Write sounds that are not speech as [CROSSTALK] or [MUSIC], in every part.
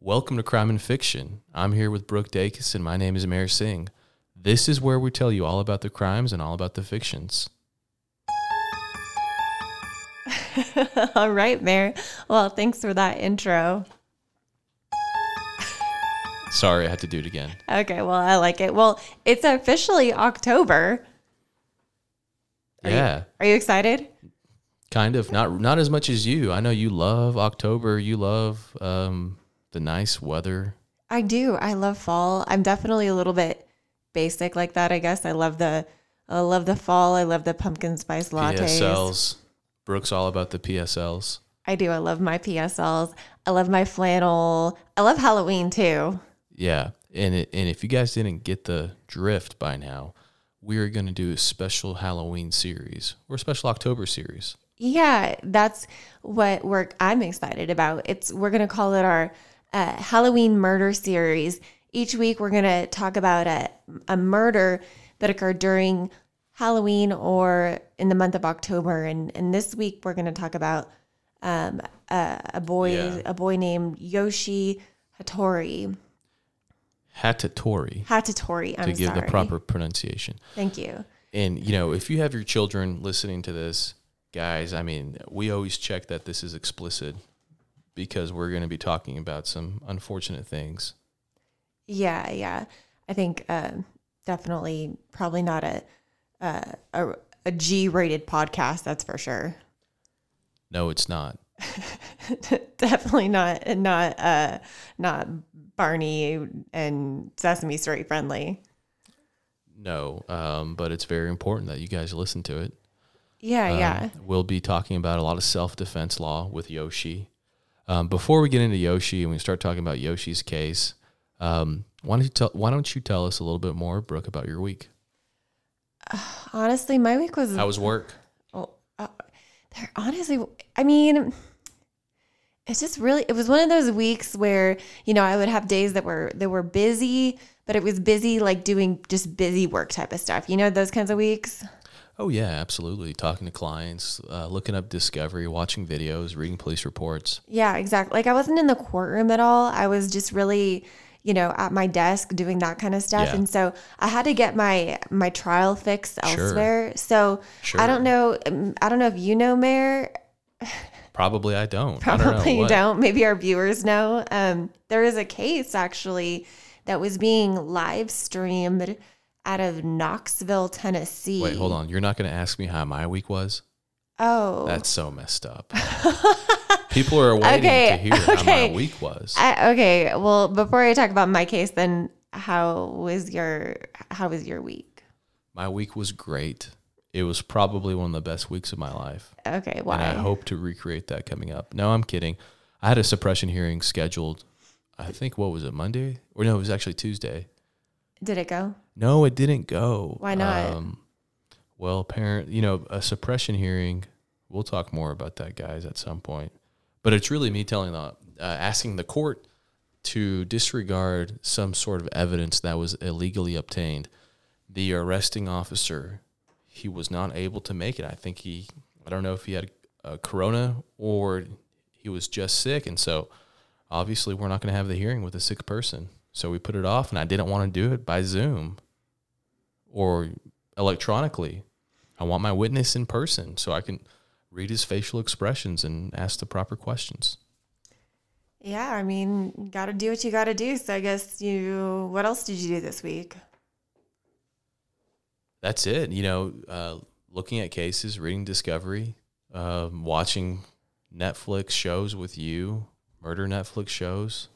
Welcome to Crime and Fiction. I'm here with Brooke Dacus, and my name is Mayor Singh. This is where we tell you all about the crimes and all about the fictions. [LAUGHS] All right, Mayor. Well, thanks for that intro. Sorry, I had to do it again. Okay, well, I like it. Well, it's officially October. Are yeah, You, are you excited? kind of. Not not as much as you. I know you love October. You love um, the nice weather. I do. I love fall. I'm definitely a little bit basic like that, I guess. I love the I love the fall. I love the pumpkin spice lattes. PSLs. Brooke's all about the PSLs. I do. I love my PSLs. I love my flannel. I love Halloween too. Yeah, and it, and if you guys didn't get the drift by now, we are going to do a special Halloween series or a special October series. Yeah, that's what we're I'm excited about. It's we're gonna call it our uh, Halloween murder series. Each week we're gonna talk about a a murder that occurred during Halloween or in the month of October. And and this week we're gonna talk about um, a, a boy Yeah. a boy named Yoshi Hattori. Hatatori Hatatori. I'm to give sorry. the proper pronunciation. Thank you. And you know, if you have your children listening to this, guys, I mean, we always check that this is explicit because we're going to be talking about some unfortunate things. Yeah, yeah. I think um, definitely probably not a uh, a, a G rated podcast. That's for sure. No, it's not. [LAUGHS] definitely not not uh not Barney and Sesame Street friendly. No, um, but it's very important that you guys listen to it. Yeah, Um, yeah. We'll be talking about a lot of self defense law with Yoshi. Um, before we get into Yoshi and we start talking about Yoshi's case, um, why don't you tell Why don't you tell us a little bit more, Brooke, about your week? [SIGHS] Honestly, my week was How was work? oh, uh, there honestly I mean it's just really it was one of those weeks where, you know, I would have days that were that were busy, but it was busy like doing just busy work type of stuff. You know, those kinds of weeks. Oh yeah, absolutely. Talking to clients, uh, looking up discovery, watching videos, reading police reports. Yeah, exactly. Like I wasn't in the courtroom at all. I was just really, you know, at my desk doing that kind of stuff. Yeah. And so I had to get my my trial fixed Sure. elsewhere. So Sure. I don't know. um, I don't know if you know, Mayor. Probably I don't. I don't know. Probably you What? don't. Maybe our viewers know. Um, there is a case actually that was being live streamed out of Knoxville, Tennessee. Wait, hold on. You're not going to ask me how my week was? Oh, That's so messed up. [LAUGHS] People are waiting Okay, to hear how my week was. I, okay. Well, before I talk about my case, then how was your how was your week? My week was great. It was probably one of the best weeks of my life. Okay, why? And I hope to recreate that coming up. No, I'm kidding. I had a suppression hearing scheduled, I think, what was it, Monday? Or no, it was actually Tuesday. Did it go? No, it didn't go. Why not? Um, well, apparent, you know, a suppression hearing. We'll talk more about that, guys, at some point. But it's really me telling the, uh, asking the court to disregard some sort of evidence that was illegally obtained. The arresting officer, he was not able to make it. I think he, I don't know if he had a corona or he was just sick, and so obviously we're not going to have the hearing with a sick person. So we put it off, and I didn't want to do it by Zoom or electronically. I want my witness in person so I can read his facial expressions and ask the proper questions. Yeah, I mean, got to do what you got to do. So I guess you. What else did you do this week? That's it. You know, uh, looking at cases, reading Discovery, um, watching Netflix shows with you, murder Netflix shows.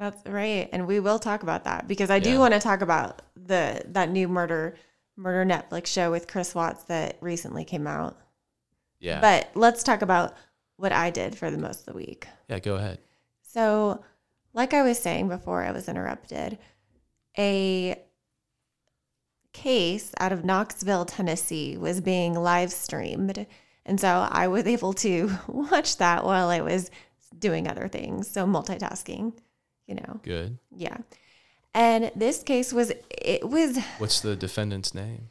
That's right, and we will talk about that because I do want to talk about the that new murder murder Netflix show with Chris Watts that recently came out. Yeah. But let's talk about what I did for the most of the week. yeah, go ahead. So, like I was saying before I was interrupted, a case out of Knoxville, Tennessee was being live streamed. And so I was able to [LAUGHS] watch that while I was doing other things. So, multitasking, you know, Good. yeah. And this case was, it was, What's the defendant's name?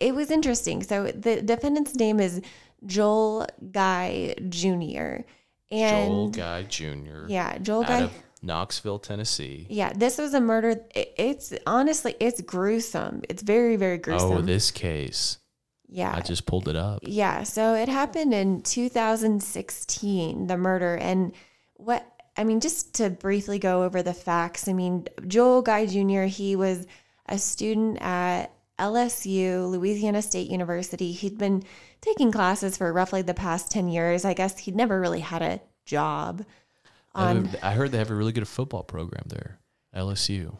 it was interesting. So, the defendant's name is Joel Guy Jr. And Joel Guy Jr. yeah, Joel out Guy. of Knoxville, Tennessee. Yeah, this was a murder. it- It's honestly, it's gruesome. It's very, very gruesome. Oh, this case. yeah. I just pulled it up. Yeah, so it happened in 2016, the murder. And what, I mean, just to briefly go over the facts, I mean, Joel Guy Jr., he was a student at LSU, Louisiana State University. He'd been taking classes for roughly the past 10 years. I guess he'd never really had a job. I On, I heard they have a really good football program there, LSU.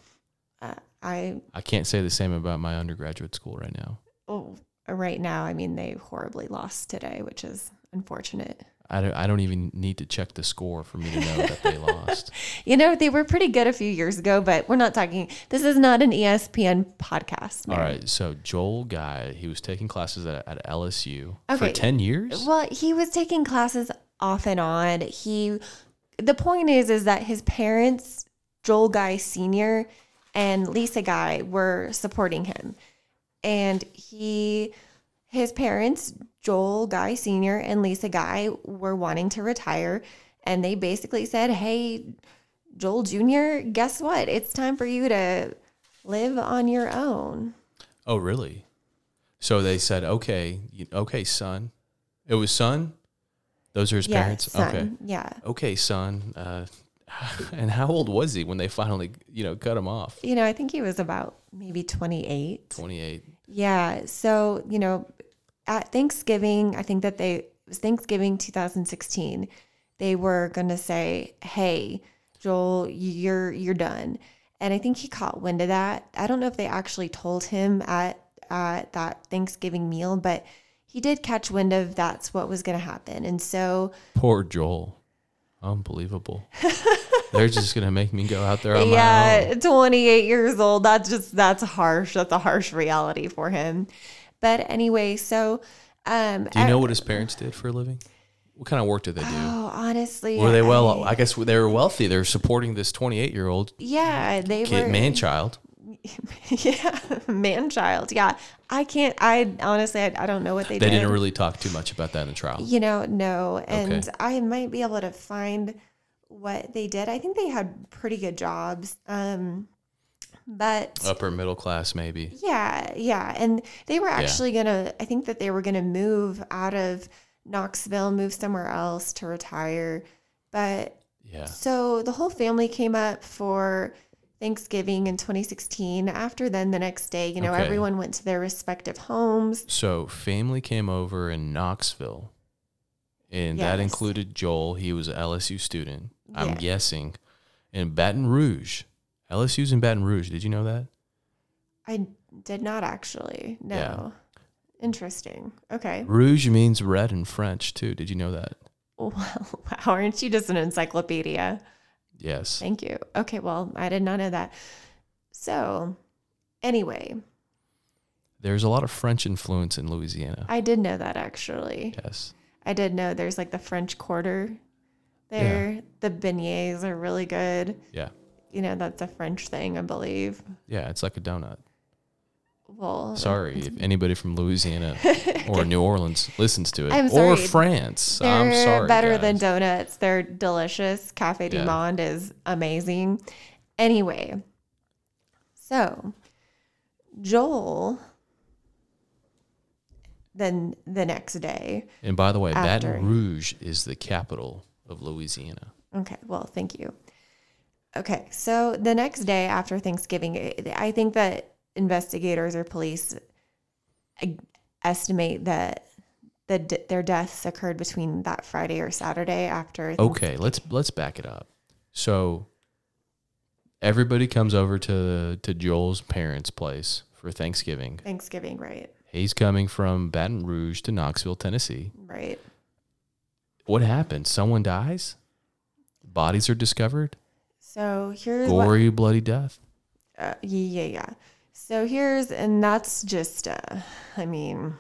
uh, I, I can't say the same about my undergraduate school right now. oh, right now, I mean, they horribly lost today, which is unfortunate. I don't, I don't even need to check the score for me to know that they [LAUGHS] lost. You know, they were pretty good a few years ago, but we're not talking. This is not an ESPN podcast. All Mary. right. So Joel Guy, he was taking classes at, at LSU Okay. for 10 years. Well, he was taking classes off and on. He, the point is, is that his parents, Joel Guy Senior and Lisa Guy, were supporting him, and he, his parents, Joel Guy Senior and Lisa Guy, were wanting to retire, and they basically said, "Hey, Joel Junior, guess what? It's time for you to live on your own." Oh, really? So they said, okay, okay, son. It was son? Those are his Yeah, parents? son. Okay. Yeah. Okay, son. Uh, [LAUGHS] and how old was he when they finally, you know, cut him off? You know, I think he was about maybe 28. 28. Yeah. So, you know, at Thanksgiving, I think that they, it was Thanksgiving 2016, they were going to say, hey, Joel, you're, you're done. And I think he caught wind of that. I don't know if they actually told him at, at that Thanksgiving meal, but he did catch wind of that's what was going to happen. And so, Poor Joel. Unbelievable. [LAUGHS] They're just going to make me go out there on my own. yeah, 28 years old. That's just that's harsh. That's a harsh reality for him. But anyway, so um Do you know what his parents did for a living? What kind of work did they do? Oh, honestly. Were they well? I- I guess they were wealthy. They're supporting this 28 year old yeah, they kid, were man child. [LAUGHS] Yeah, man child. Yeah. I can't I honestly I, I don't know what they, did. They did. didn't really talk too much about that in the trial. you know, no. And Okay. I might be able to find what they did. I think they had pretty good jobs. Um but Upper middle class, maybe. Yeah, yeah. And they were actually going to, I think that they were going to move out of Knoxville, move somewhere else to retire. But Yeah. so the whole family came up for Thanksgiving in 2016. After then, the next day, you know, Okay. everyone went to their respective homes. So family came over in Knoxville, and that included Joel. He was an LSU student. I'm guessing, in Baton Rouge. LSU's in Baton Rouge. Did you know that? I did not actually. No. Yeah. Interesting. Okay. Rouge means red in French too. Did you know that? Well, [LAUGHS] wow. Aren't you just an encyclopedia? Yes. Thank you. Okay, well, I did not know that. So, anyway, There's a lot of French influence in Louisiana. I did know that actually. Yes. I did know there's like the French Quarter there. The beignets are really good. Yeah. You know, that's a French thing, I believe. Yeah. It's like a donut. Well, Sorry if [LAUGHS] anybody from Louisiana or New Orleans listens to it, or. France. they're I'm sorry. better than donuts. They're delicious. Cafe du Yeah. Monde is amazing. Anyway, so Joel, then the next day, And by the way, After. Baton Rouge is the capital of Louisiana. Okay, well, thank you. Okay, so the next day after Thanksgiving, I- I think that investigators or police uh, estimate that the, d- their deaths occurred between that Friday or Saturday after. Okay, let's let's back it up. So everybody comes over to to Joel's parents' place for Thanksgiving. Thanksgiving, right? He's coming from Baton Rouge to Knoxville, Tennessee. Right. What happens? Someone dies? Bodies are discovered? So here's what. Gory, bloody death. Uh, yeah, yeah. So here's, and that's just, uh, I mean,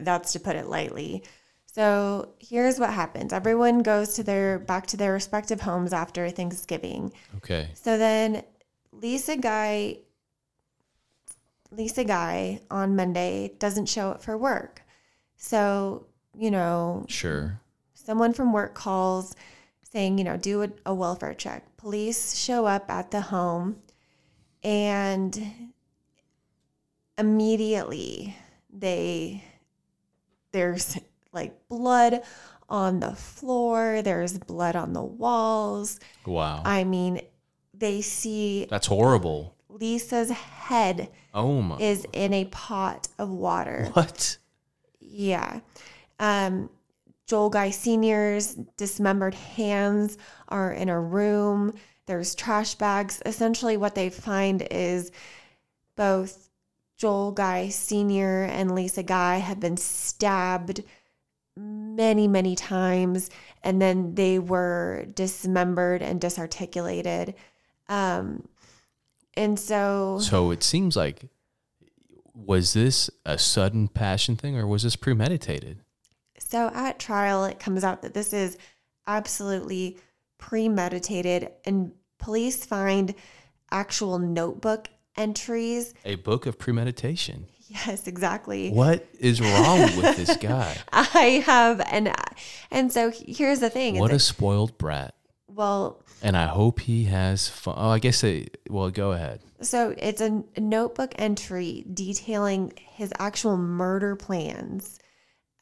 that's to put it lightly. So here's what happens. Everyone goes to their back to their respective homes after Thanksgiving. Okay. So then Lisa Guy Lisa Guy on Monday doesn't show up for work. So, you know, Sure. someone from work calls saying, you know, do a, a welfare check. Police show up at the home and immediately they there's like blood on the floor, there's blood on the walls. Wow. I mean, they see That's horrible. Lisa's head Oh my. is in a pot of water. what? Yeah. Um, Joel Guy Sr.'s dismembered hands are in a room. There's trash bags. Essentially, what they find is both Joel Guy Sr. and Lisa Guy have been stabbed many, many times, and then they were dismembered and disarticulated. Um, and so, So it seems like was this a sudden passion thing or was this premeditated? So at trial, it comes out that this is absolutely premeditated, and police find actual notebook entries. A book of premeditation. Yes, exactly. What is wrong with this [LAUGHS] guy? I have, and and so here's the thing. What a spoiled brat. well, And I hope he has fun. Oh, I guess they, well, go ahead. so it's a notebook entry detailing his actual murder plans.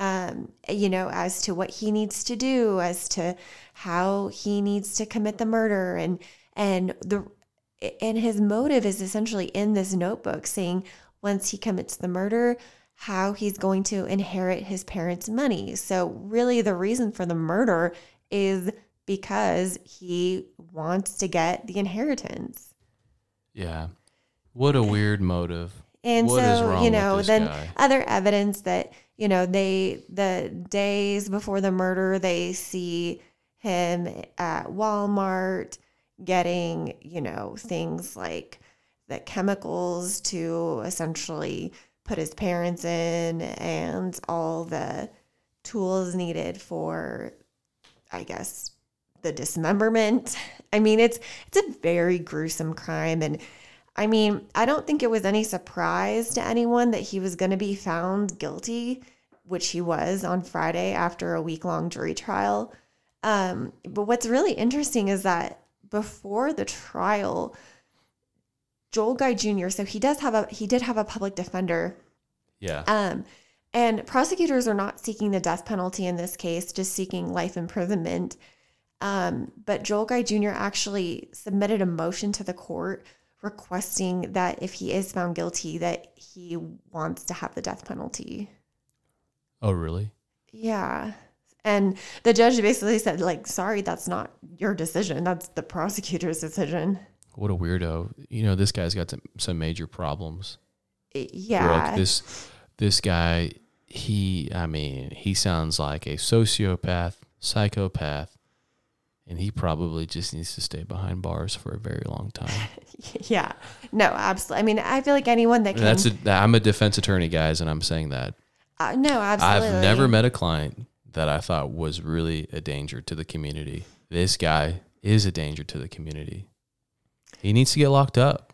Um, you know, as to what he needs to do, as to how he needs to commit the murder, and and the and his motive is essentially in this notebook, saying once he commits the murder, how he's going to inherit his parents' money. So really, the reason for the murder is because he wants to get the inheritance. Yeah. What a weird motive. And What is so, wrong you know, then guy? other evidence that, you know, they, the days before the murder, they see him at Walmart getting, you know, things like the chemicals to essentially put his parents in and all the tools needed for, I guess, the dismemberment. [LAUGHS] I mean, it's it's a very gruesome crime and I mean, I don't think it was any surprise to anyone that he was going to be found guilty, which he was on Friday after a week long jury trial. Um, but what's really interesting is that before the trial, Joel Guy Jr. So he does have a he did have a public defender Yeah. um, and prosecutors are not seeking the death penalty in this case, just seeking life imprisonment. Um, but Joel Guy Jr. actually submitted a motion to the court requesting that if he is found guilty, that he wants to have the death penalty. oh, really? Yeah. And the judge basically said, like, sorry, that's not your decision. That's the prosecutor's decision. What a weirdo. You know, this guy's got some, some major problems. Yeah. Brooke, this this guy, he I mean, he sounds like a sociopath, psychopath, and he probably just needs to stay behind bars for a very long time. [LAUGHS] yeah. No, absolutely. I mean, I feel like anyone that can. That's a, I'm a defense attorney, guys, and I'm saying that. uh, no, absolutely. I've never met a client that I thought was really a danger to the community. This guy is a danger to the community. He needs to get locked up.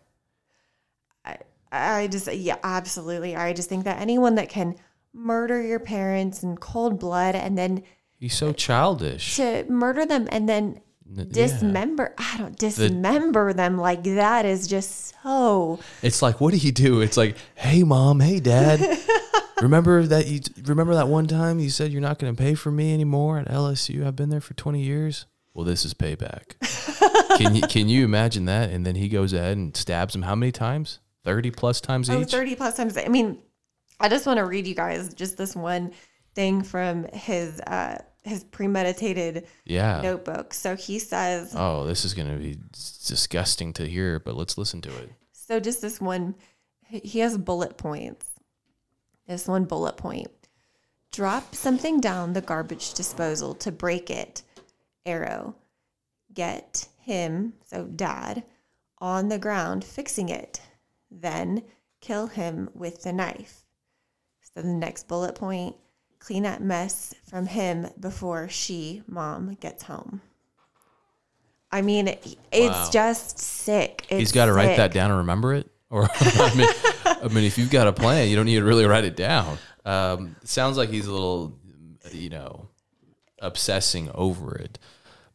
I I just, yeah, absolutely. I just think that anyone that can murder your parents in cold blood and then He's so childish. to murder them and then N- yeah. dismember, I don't dismember them like that is just so. It's like, what do you do? It's like, hey mom, hey dad, [LAUGHS] remember that you remember that one time you said you're not going to pay for me anymore at LSU? I've been there for 20 years. Well, this is payback. can you can you imagine that? And then he goes ahead and stabs him how many times? 30 plus times Oh, each. 30 plus times. I mean, I just want to read you guys just this one thing from his uh his premeditated yeah. notebook. So he says, Oh, this is going to be disgusting to hear, but let's listen to it. So just this one, he has bullet points. This one bullet point. Drop something down the garbage disposal to break it. Arrow. Get him, so dad, on the ground fixing it. Then kill him with the knife. So the next bullet point clean that mess from him before she, mom, gets home. I mean, it's Wow. just sick. He's It's got to write that down and remember it. Or [LAUGHS] I mean, I mean, if you've got a plan, you don't need to really write it down. Um, it sounds like he's a little, you know, obsessing over it.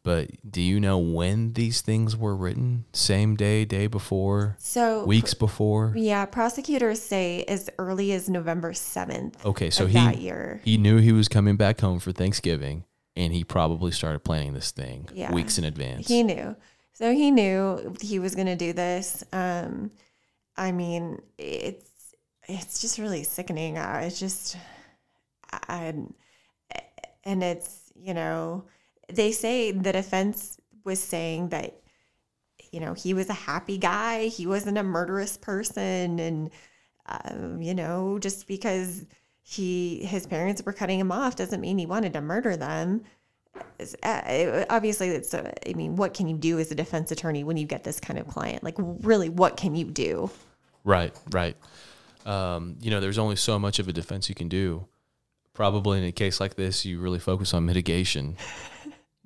But do you know when these things were written? Same day, day before, So weeks before? yeah, prosecutors say as early as November 7th Okay, so he that year. he knew he was coming back home for Thanksgiving, and he probably started planning this thing Yeah. weeks in advance. He knew. So he knew he was going to do this. Um, I mean, it's it's just really sickening. Uh, It's just, I, and it's you know, they say the defense was saying that you know he was a happy guy, he wasn't a murderous person, and um, you know, just because he his parents were cutting him off doesn't mean he wanted to murder them. Uh, obviously it's a, i mean what can you do as a defense attorney when you get this kind of client? Like really what can you do? Right, right. Um, you know, there's only so much of a defense you can do. Probably in a case like this, you really focus on mitigation,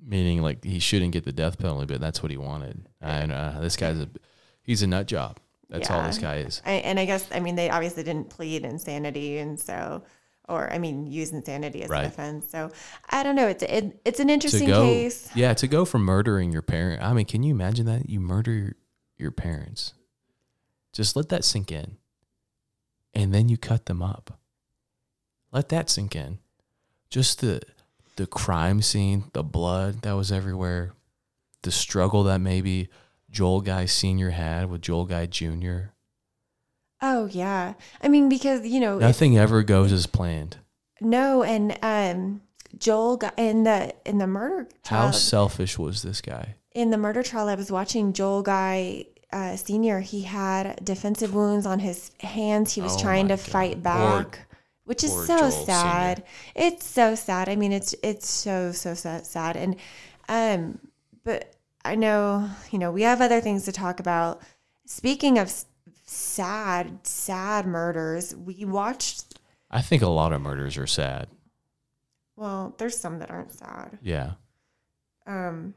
meaning like he shouldn't get the death penalty, but that's what he wanted. And uh, this guy's a he's a nut job. That's all this guy is. I, and i guess i mean they obviously didn't plead insanity and so or i mean use insanity as Right. a defense so i don't know it's it, it's an interesting go, case yeah, to go from murdering your parent. I mean, can you imagine that you murder your, your parents? Just let that sink in, and then you cut them up. Let that sink in. Just the the crime scene, the blood that was everywhere, the struggle that maybe Joel Guy Senior had with Joel Guy Junior. oh yeah i mean because you know Nothing ever goes as planned. no and um joel got in the in the murder Trial, How selfish was this guy? in the murder trial I was watching Joel Guy uh, Senior. He had defensive wounds on his hands. He was Oh trying to God. fight back, which is so Joel sad. It's so sad. I mean, it's it's so so sad, sad. And um, but I know you know we have other things to talk about. Speaking of sad, sad murders, we watched. I think a lot of murders are sad. Well, there's some that aren't sad. Yeah. Um,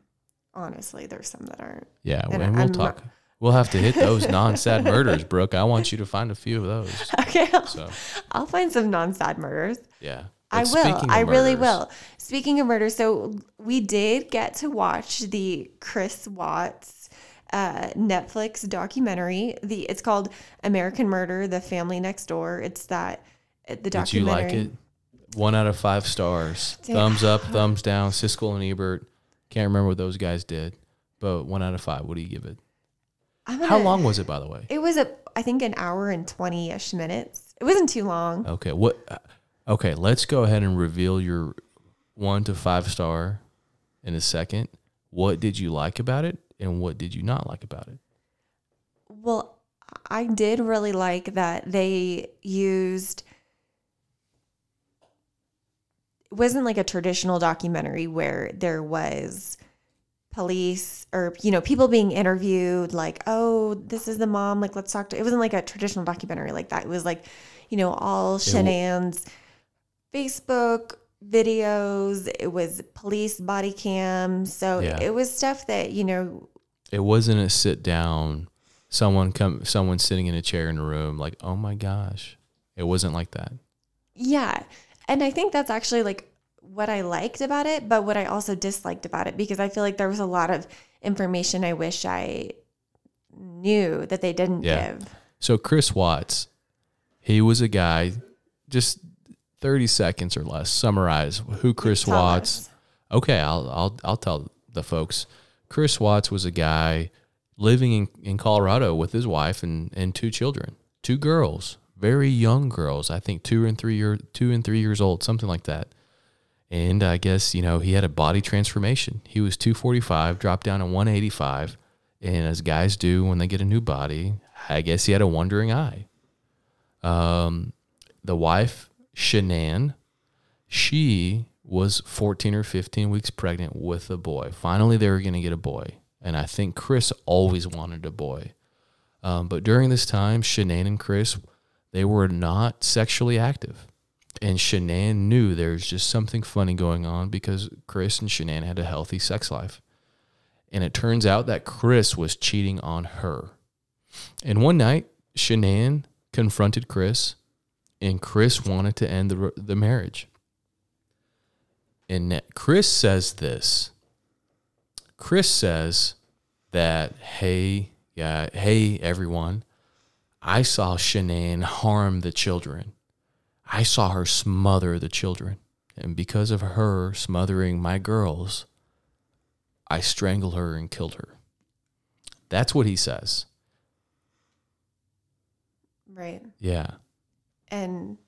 honestly, there's some that aren't. Yeah, And and we'll I'm- talk. We'll have to hit those non-sad murders, Brooke. I want you to find a few of those. [LAUGHS] Okay, I'll, So I'll find some non-sad murders. yeah, I will. I really will. Speaking of murder, so we did get to watch the Chris Watts uh, Netflix documentary. The it's called American Murder: The Family Next Door. It's that the documentary. Did you like it? One out of five stars. [LAUGHS] Dude. Thumbs up, thumbs down. Siskel and Ebert. Can't remember what those guys did, but one out of five. What do you give it? I'm How long was it, by the way? It was a I think an hour and twenty ish minutes. It wasn't too long. Okay, what? uh, Okay, let's go ahead and reveal your one to five star in a second. What did you like about it, and what did you not like about it? Well, I did really like that they used it wasn't like a traditional documentary where there was police or you know people being interviewed like oh this is the mom like let's talk to it wasn't like a traditional documentary like that it was like you know all shenanigans facebook videos it was police body cam so Yeah. it was stuff that you know It wasn't a sit down. Someone come. Someone sitting in a chair in a room. Like, oh my gosh. It wasn't like that. Yeah. And I think that's actually like what I liked about it, but what I also disliked about it because I feel like there was a lot of information I wish I knew that they didn't Yeah. give. So Chris Watts, he was a guy. Just thirty seconds or less. Summarize who Chris Tell Watts. us. Okay, I'll I'll I'll tell the folks. Chris Watts was a guy living in, in Colorado with his wife and, and two children, two girls, very young girls. I think two and three year two and three years old, something like that. And I guess you know he had a body transformation. He was two forty five, dropped down to one eighty five, and as guys do when they get a new body, I guess he had a wandering eye. Um, the wife Shanann, she was 14 or 15 weeks pregnant with a boy. Finally, they were going to get a boy. And I think Chris always wanted a boy. Um, but during this time, Shanann and Chris, they were not sexually active. And Shanann knew there was just something funny going on because Chris and Shanann had a healthy sex life. And it turns out that Chris was cheating on her. And one night, Shanann confronted Chris, and Chris wanted to end the, the marriage. And Chris says this Chris says that, hey, yeah, hey, everyone, I saw Shanann harm the children. I saw her smother the children. And because of her smothering my girls, I strangled her and killed her. That's what he says. Right. Yeah. And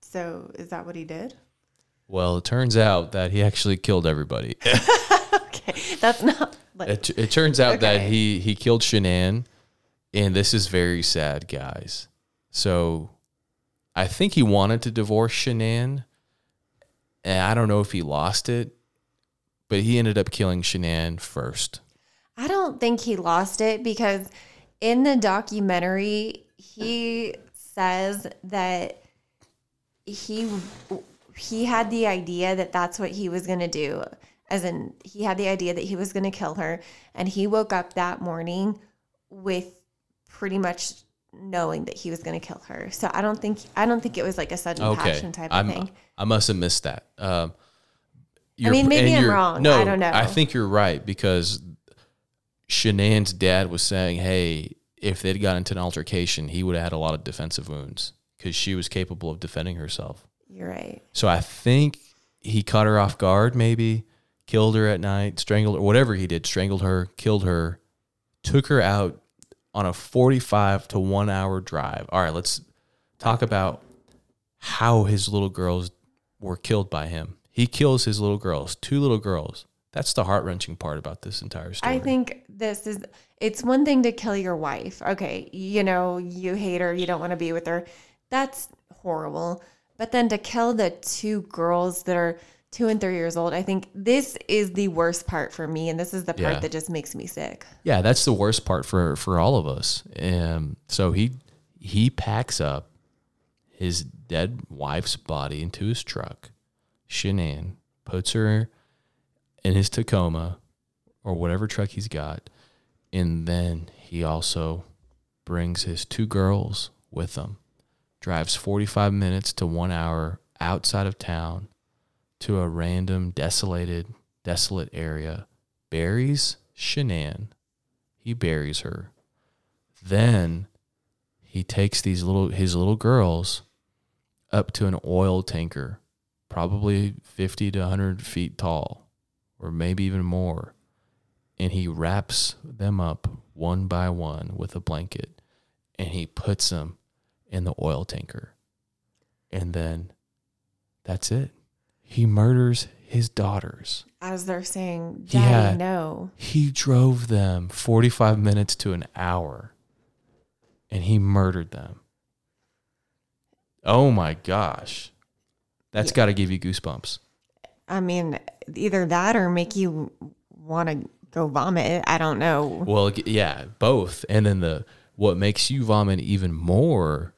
so is that what he did? Well, it turns out that he actually killed everybody. [LAUGHS] [LAUGHS] okay. That's not like It, it turns out that he he killed Shanann, and this is very sad, guys. So, I think he wanted to divorce Shanann, and I don't know if he lost it, but he ended up killing Shanann first. I don't think he lost it because in the documentary he says that he he had the idea that that's what he was going to do as in he had the idea that he was going to kill her and he woke up that morning with pretty much knowing that he was going to kill her. So I don't think I don't think it was like a sudden Okay, passion type of I'm, thing. I must have missed that. Um, you're- mean, maybe I'm wrong. No, I don't know. I think you're right because Shanann's dad was saying, "Hey, if they'd got into an altercation, he would have had a lot of defensive wounds because she was capable of defending herself." You're right. So I think he caught her off guard, maybe killed her at night, strangled her, whatever he did, strangled her, killed her, took her out on a 45 to one hour drive. All right, let's talk about how his little girls were killed by him. He kills his little girls, two little girls. That's the heart wrenching part about this entire story. I think this is it's one thing to kill your wife. Okay, you know, you hate her, you don't want to be with her. That's horrible. But then to kill the two girls that are 2 and 3 years old, I think this is the worst part for me and this is the part Yeah. that just makes me sick. Yeah, that's the worst part for for all of us. And so he he packs up his dead wife's body into his truck. Shanann puts her in his Tacoma or whatever truck he's got, and then he also brings his two girls with him. Drives 45 minutes to 1 hour outside of town to a random desolated desolate area. Buries Shanann he buries her. Then he takes these little his little girls up to an oil tanker, probably 50 to 100 feet tall, or maybe even more. And he wraps them up one by one with a blanket and he puts them in the oil tanker. And then that's it. He murders his daughters. As they're saying, Daddy, no. He drove them 45 minutes to an hour and he murdered them. Oh my gosh. That's Yeah. got to give you goosebumps. I mean, either that or make you want to go vomit. I don't know. Well, yeah, both. And then the what makes you vomit even more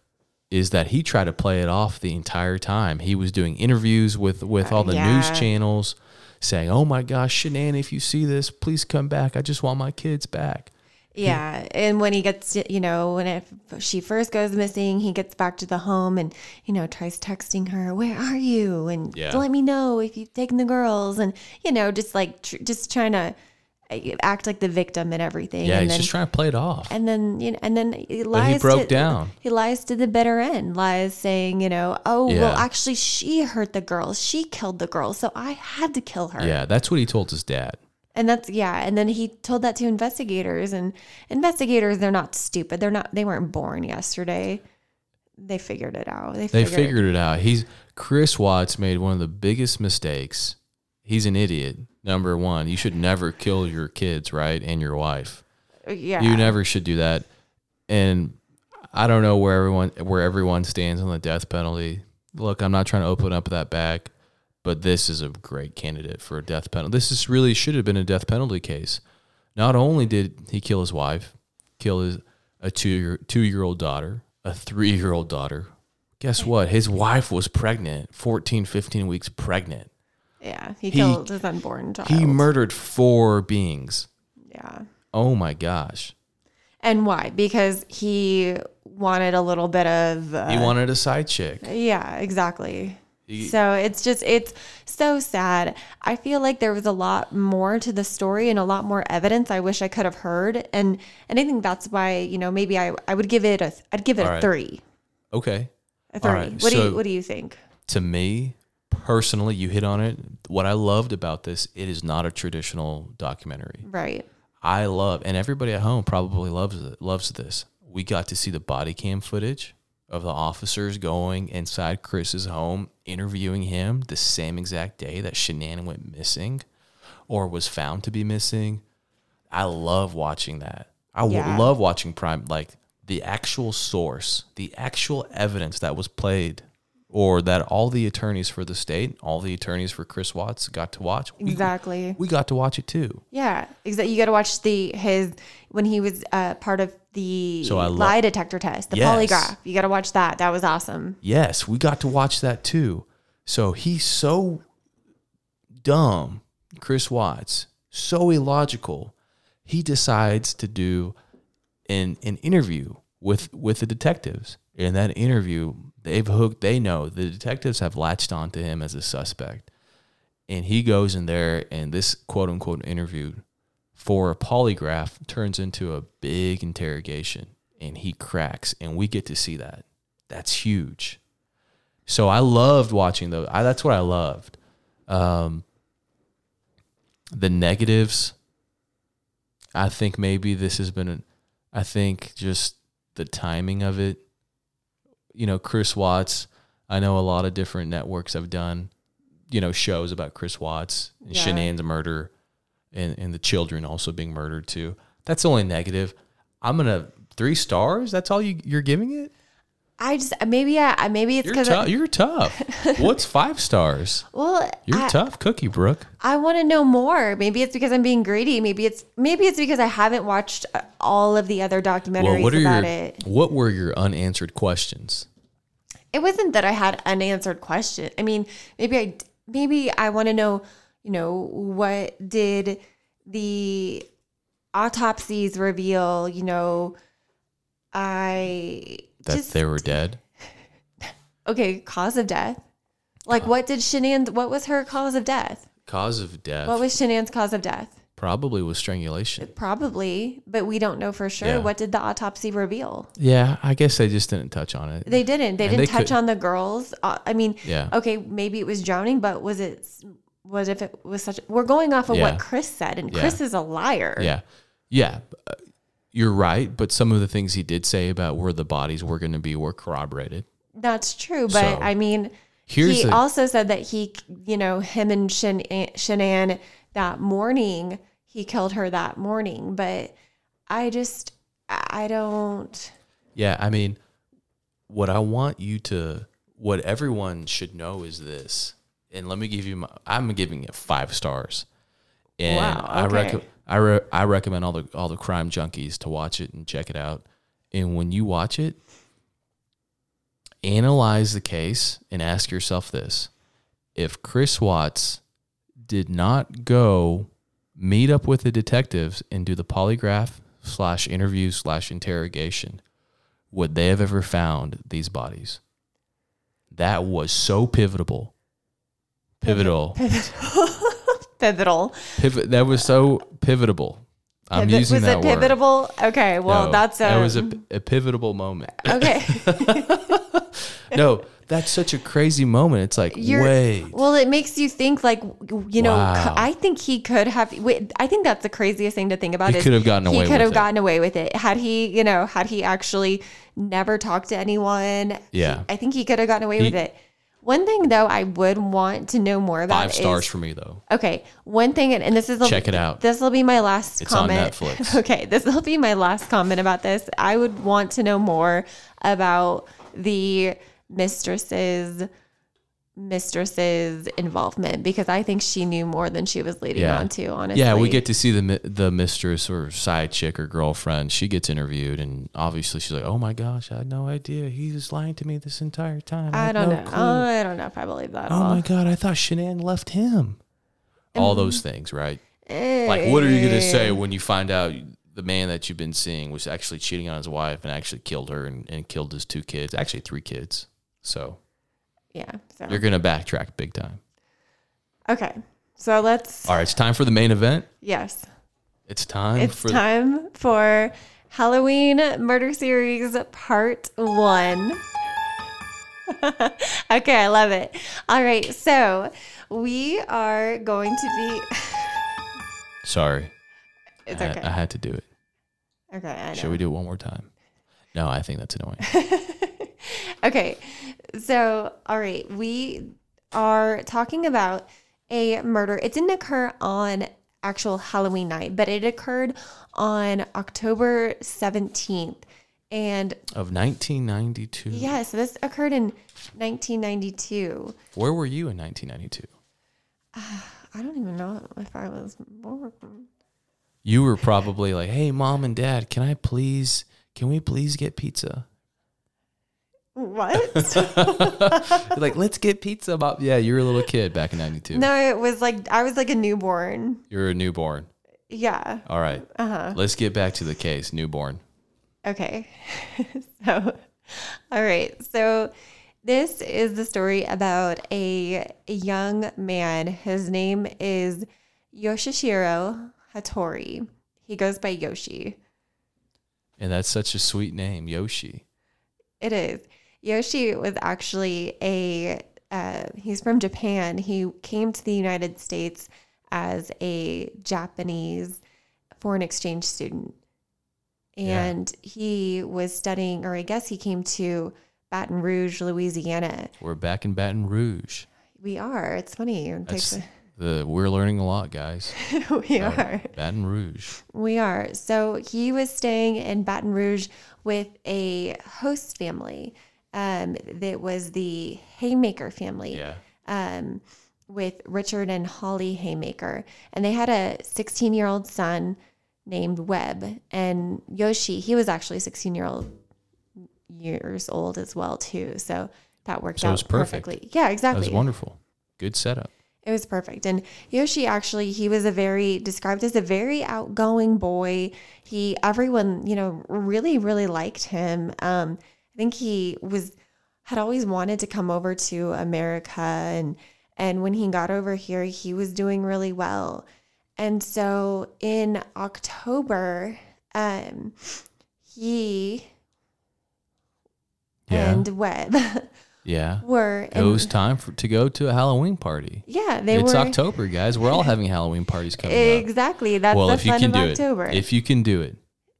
is that he tried to play it off the entire time. He was doing interviews with with all the Yeah. news channels saying, "Oh my gosh, Shanann, if you see this, please come back. I just want my kids back." Yeah, and when he gets, you know, when it, she first goes missing, he gets back to the home and you know tries texting her, "Where are you?" and Yeah. let me know if you've taken the girls, and you know, just like tr- just trying to act like the victim and everything. Yeah, and he's then, just trying to play it off. and then you know, and then he lies. He broke to, down. He lies to the bitter end. Lies saying, you know, oh well, actually, she hurt the girls. She killed the girls, so I had to kill her. Yeah, that's what he told his dad. And that's yeah, and then he told that to investigators and investigators they're not stupid. They're not they weren't born yesterday. They figured it out. They They figured, figured it out. He's Chris Watts made one of the biggest mistakes. He's an idiot. Number one, you should never kill your kids, right, and your wife. yeah. You never should do that. And I don't know where everyone where everyone stands on the death penalty. Look, I'm not trying to open up that bag, but this is a great candidate for a death penalty. This is really should have been a death penalty case. Not only did he kill his wife, kill his a two year two year old daughter, a three year old daughter. Guess what? His wife was pregnant, 14, 15 weeks pregnant. Yeah, he, he- killed his unborn child. He murdered four beings. yeah. Oh my gosh. And why? Because he wanted a little bit of uh, He wanted a side chick. Yeah, exactly. He- So it's just it's so sad. I feel like there was a lot more to the story and a lot more evidence I wish I could have heard. And and I think that's why, you know, maybe I, I would give it a I'd give it a right. three. okay. A three. right, what do you what do you think? To me, personally, you hit on it. What I loved about this, it is not a traditional documentary. Right. I love, and everybody at home probably loves it. Loves this. We got to see the body cam footage of the officers going inside Chris's home, interviewing him the same exact day that Shanann went missing, or was found to be missing. I love watching that. I Yeah. love watching Prime, like the actual source, the actual evidence that was played, or that all the attorneys for the state, all the attorneys for Chris Watts got to watch. We- Exactly. we got to watch it too. Yeah. Exactly. You got to watch the his when he was uh, part of the So lo- lie detector test, the Yes. polygraph. You got to watch that. That was awesome. Yes, we got to watch that too. So he's so dumb, Chris Watts, so illogical. He decides to do an an interview with with the detectives. In that interview, they've hooked. They know the detectives have latched onto him as a suspect, and he goes in there, and this quote unquote interview for a polygraph turns into a big interrogation, and he cracks, and we get to see that. That's huge. So I loved watching those. I, that's what I loved. Um, the negatives. I think maybe this has been. I think just the timing of it. You know, Chris Watts. I know a lot of different networks have done, you know, shows about Chris Watts and Yeah. Shanann's murder, and and the children also being murdered too. That's only negative. I'm gonna three stars. That's all you you're giving it. I just maybe yeah maybe it's You're because tough. You're tough. [LAUGHS] What's five stars? well You're I, tough, Cookie Brooke. I want to know more. Maybe it's because I'm being greedy. Maybe it's maybe it's because I haven't watched uh, all of the other documentaries Well, what are about your it. what were your unanswered questions? It wasn't that I had unanswered question. I mean, maybe I maybe I want to know, you know, what did the autopsies reveal, you know, I That just they were dead. [LAUGHS] okay, cause of death. Like what did Shanann what was her cause of death? Cause of death What was Shanann's cause of death? probably was strangulation. Probably, but we don't know for sure. Yeah. What did the autopsy reveal? Yeah, I guess they just didn't touch on it. They didn't. They And didn't they touch could- on the girls. Uh, I mean, Yeah. okay, maybe it was drowning, but was it? Was if it was such? We're going off of Yeah. what Chris said, and Yeah. Chris is a liar. Yeah, yeah, uh, you're right. But some of the things he did say about where the bodies were going to be were corroborated. that's true. But So, I mean, here's he the- also said that he, you know, him and Shan- Shanann that morning, he killed her that morning. But I just, I don't. Yeah, I mean, what I want you to, what everyone should know is this. And let me give you my, I'm giving it five stars. And Wow, I okay. I, re- I recommend all the all the crime junkies to watch it and check it out. And when you watch it, analyze the case and ask yourself this: If Chris Watts did not go meet up with the detectives and do the polygraph slash interview slash interrogation, would they have ever found these bodies? That was so pivotal. Pivotal. [LAUGHS] Pivotal. Pivot. That was so pivotable. I'm Pivot- using was that it word. pivotable? Okay, well, No, that's that was a, a pivotal moment. okay. [LAUGHS] no, that's such a crazy moment. It's like, You're- wait, Well, it makes you think like you know. Wow. I think he could have. wait, I think that's the craziest thing to think about. He is could have gotten away He could have gotten away with it had he, you know, had he actually never talked to anyone. Yeah. I think he could have gotten away with it. One thing though, I would want to know more about. five stars is- for me though. Okay, one thing, and- and this is Check it out. This will be my last It's on comment. Netflix. [LAUGHS] Okay, this will be my last comment about this. I would want to know more about the mistress's mistress's involvement because I think she knew more than she was leading Yeah. on to. Honestly, Yeah, we get to see the the mistress or side chick or girlfriend. She gets interviewed, and obviously she's like, "Oh my gosh, I had no idea. He was lying to me this entire time. I had don't no know. I don't know if I believe that. at oh all. my god, I thought Shanann left him." All mm-hmm. those things, right? Like, what are you gonna eh. say when you find out the man that you've been seeing was actually cheating on his wife and actually killed her and, and killed his two kids, actually three kids? So Yeah. So You're gonna backtrack big time. okay. So let's All right, it's time for the main event. yes. It's time It's for time for Halloween Murder Series Part 1. [LAUGHS] okay, I love it. All right, so we are going to be. [LAUGHS] Sorry, It's I, okay. I had to do it. Okay, I know. Should we do it one more time? No, I think that's annoying. [LAUGHS] [LAUGHS] Okay, so all right, we are talking about a murder. It didn't occur on actual Halloween night, but it occurred on October 17th. And of 1992. yeah, so this occurred in 1992. Where were you in 1992? [SIGHS] I don't even know if I was born. You were probably like, "Hey, mom and dad, can I please? Can we please get pizza?" What? [LAUGHS] Like, "Let's get pizza, mom." Yeah, you were a little kid back in '92. no, it was like I was like a newborn. You were a newborn. Yeah. All right, Uh huh. let's get back to the case. Newborn. Okay. [LAUGHS] so, all right. So, this is the story about a, a young man. His name is Yoshihiro Hattori. He goes by Yoshi. And that's such a sweet name, Yoshi. It is. Yoshi was actually a, uh, he's from Japan. He came to the United States as a Japanese foreign exchange student. Yeah. And he was studying, or I guess he came to Baton Rouge, Louisiana. We're back in Baton Rouge. We are. It's funny. It That's the we're learning a lot, guys. [LAUGHS] we are. Baton Rouge. We are. So he was staying in Baton Rouge with a host family. Um, that was the Haymaker family. Yeah. um, with Richard and Holly Haymaker. And they had a 16 year old son named Webb. And Yoshi, he was actually 16 year old years old as well, too. So that worked So out was perfect. perfectly. Yeah, exactly. That was wonderful. Good setup. It was perfect. And Yoshi actually, he was a very described as a very outgoing boy. He everyone, you know, really, really liked him. Um, I think he was had always wanted to come over to America and and when he got over here, he was doing really well. And so in October, um, he Yeah. and Webb [LAUGHS] Yeah. were It was time for to go to a Halloween party. yeah, they it's were October, guys. We're all [LAUGHS] having Halloween parties coming up. Exactly. That's Well, the if you can of do October. it, if you can do it,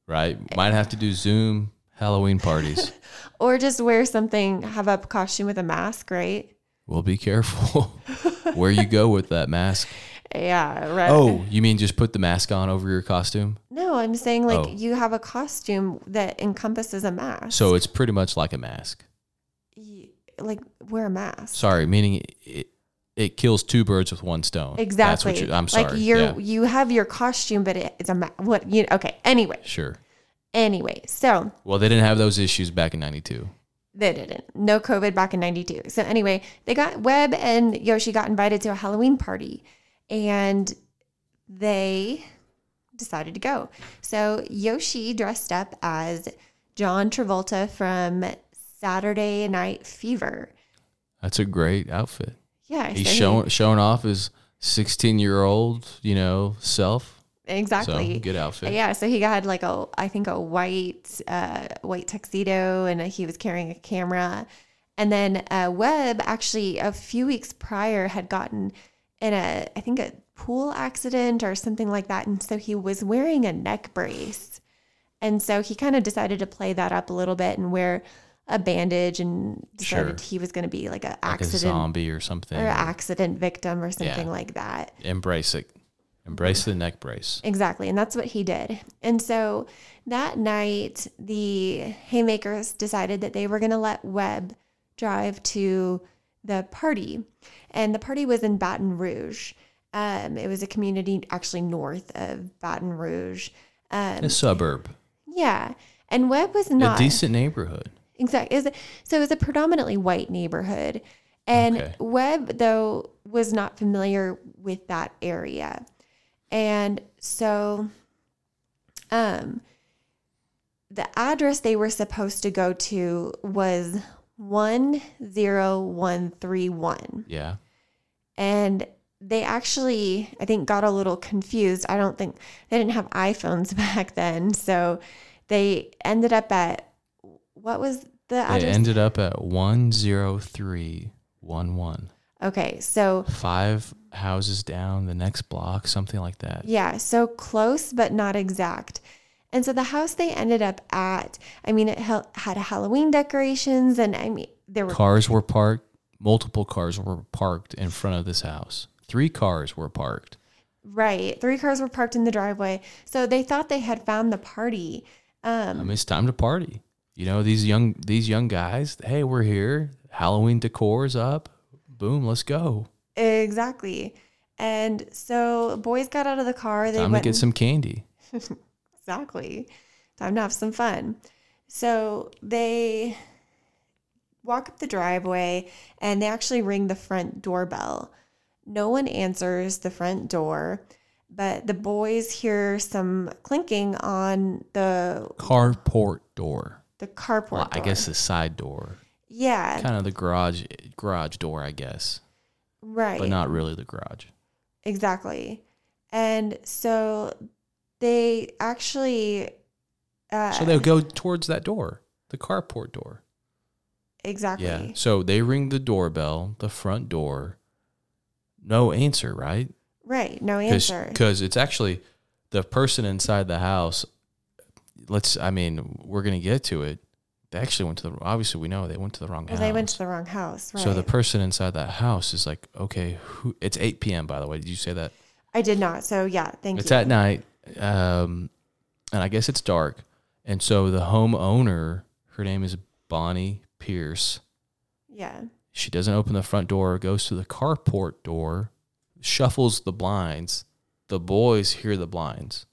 right? Might have to do Zoom Halloween parties. [LAUGHS] or just wear something, have a costume with a mask, right? well, be careful [LAUGHS] where you go with that mask. Yeah, right. Oh, you mean just put the mask on over your costume? No, I'm saying like Oh. you have a costume that encompasses a mask. So it's pretty much like a mask. Like wear a mask. Sorry, meaning it, it kills two birds with one stone. Exactly. That's what you, I'm sorry. Like you're yeah, you have your costume, but it, it's a ma- what you okay. Anyway, sure. Anyway, so Well, they didn't have those issues back in '92. They didn't. No COVID back in 92. So anyway, they got Webb and Yoshi got invited to a Halloween party and they decided to go. So Yoshi dressed up as John Travolta from Saturday Night Fever. That's a great outfit. Yeah, He's so he- showing showing off his 16 year old, you know, self. Exactly. So good outfit. Yeah, so he had like a, I think a white, uh, white tuxedo, and he was carrying a camera. And then uh, Webb actually a few weeks prior had gotten in a, I think a pool accident or something like that, and so he was wearing a neck brace, and so he kind of decided to play that up a little bit and wear a bandage, and decided Sure. he was going to be like a like accident a zombie or something. or accident victim or something Yeah. like that. Embrace it. Embrace the neck brace. Exactly. And that's what he did. And so that night, the Haymakers decided that they were going to let Webb drive to the party. And the party was in Baton Rouge. Um, it was a community actually north of Baton Rouge. Um, A suburb. yeah. And Webb was not a decent neighborhood. Exactly. So it was a predominantly white neighborhood. And Okay. Webb, though, was not familiar with that area. And so um the address they were supposed to go to was 10131. Yeah. And they actually, I think, got a little confused. I don't think they didn't have iPhones [LAUGHS] back then. So they ended up at what was the address? They ended up at 10311. Okay. So Five houses down, the next block, something like that. Yeah, so close but not exact. And so the house they ended up at, I mean, it hel- had Halloween decorations, and I mean, there were Cars were parked, multiple cars were parked in front of this house. Three cars were parked. right three cars were parked in the driveway. So they thought they had found the party. Um, I mean, it's time to party. You know, these young these young guys, hey, we're here. Halloween decor's up. Boom, let's go. Exactly. And so boys got out of the car. They Time to went get some candy. [LAUGHS] Exactly. Time to have some fun. So they walk up the driveway and they actually ring the front doorbell. No one answers the front door, but the boys hear some clinking on the Carport door. the carport Well, I door. guess the side door. Yeah, Kind of the garage garage door, I guess. right. But not really the garage. Exactly. And so they actually uh So they'll go towards that door, the carport door. exactly. Yeah. So they ring the doorbell, the front door. No answer, right? Right. No answer. Because it's actually the person inside the house. Let's, I mean, we're going to get to it. They actually went to the, obviously, we know they went to the wrong Well, house. they went to the wrong house. Right. So the person inside that house is like, okay, who, it's 8 p.m., by the way. Did you say that? I did not. So yeah, thank It's you. It's at night. Um, and I guess it's dark. And so the homeowner, her name is Bonnie Peairs. yeah. She doesn't open the front door, goes to the carport door, shuffles the blinds. The boys hear the blinds.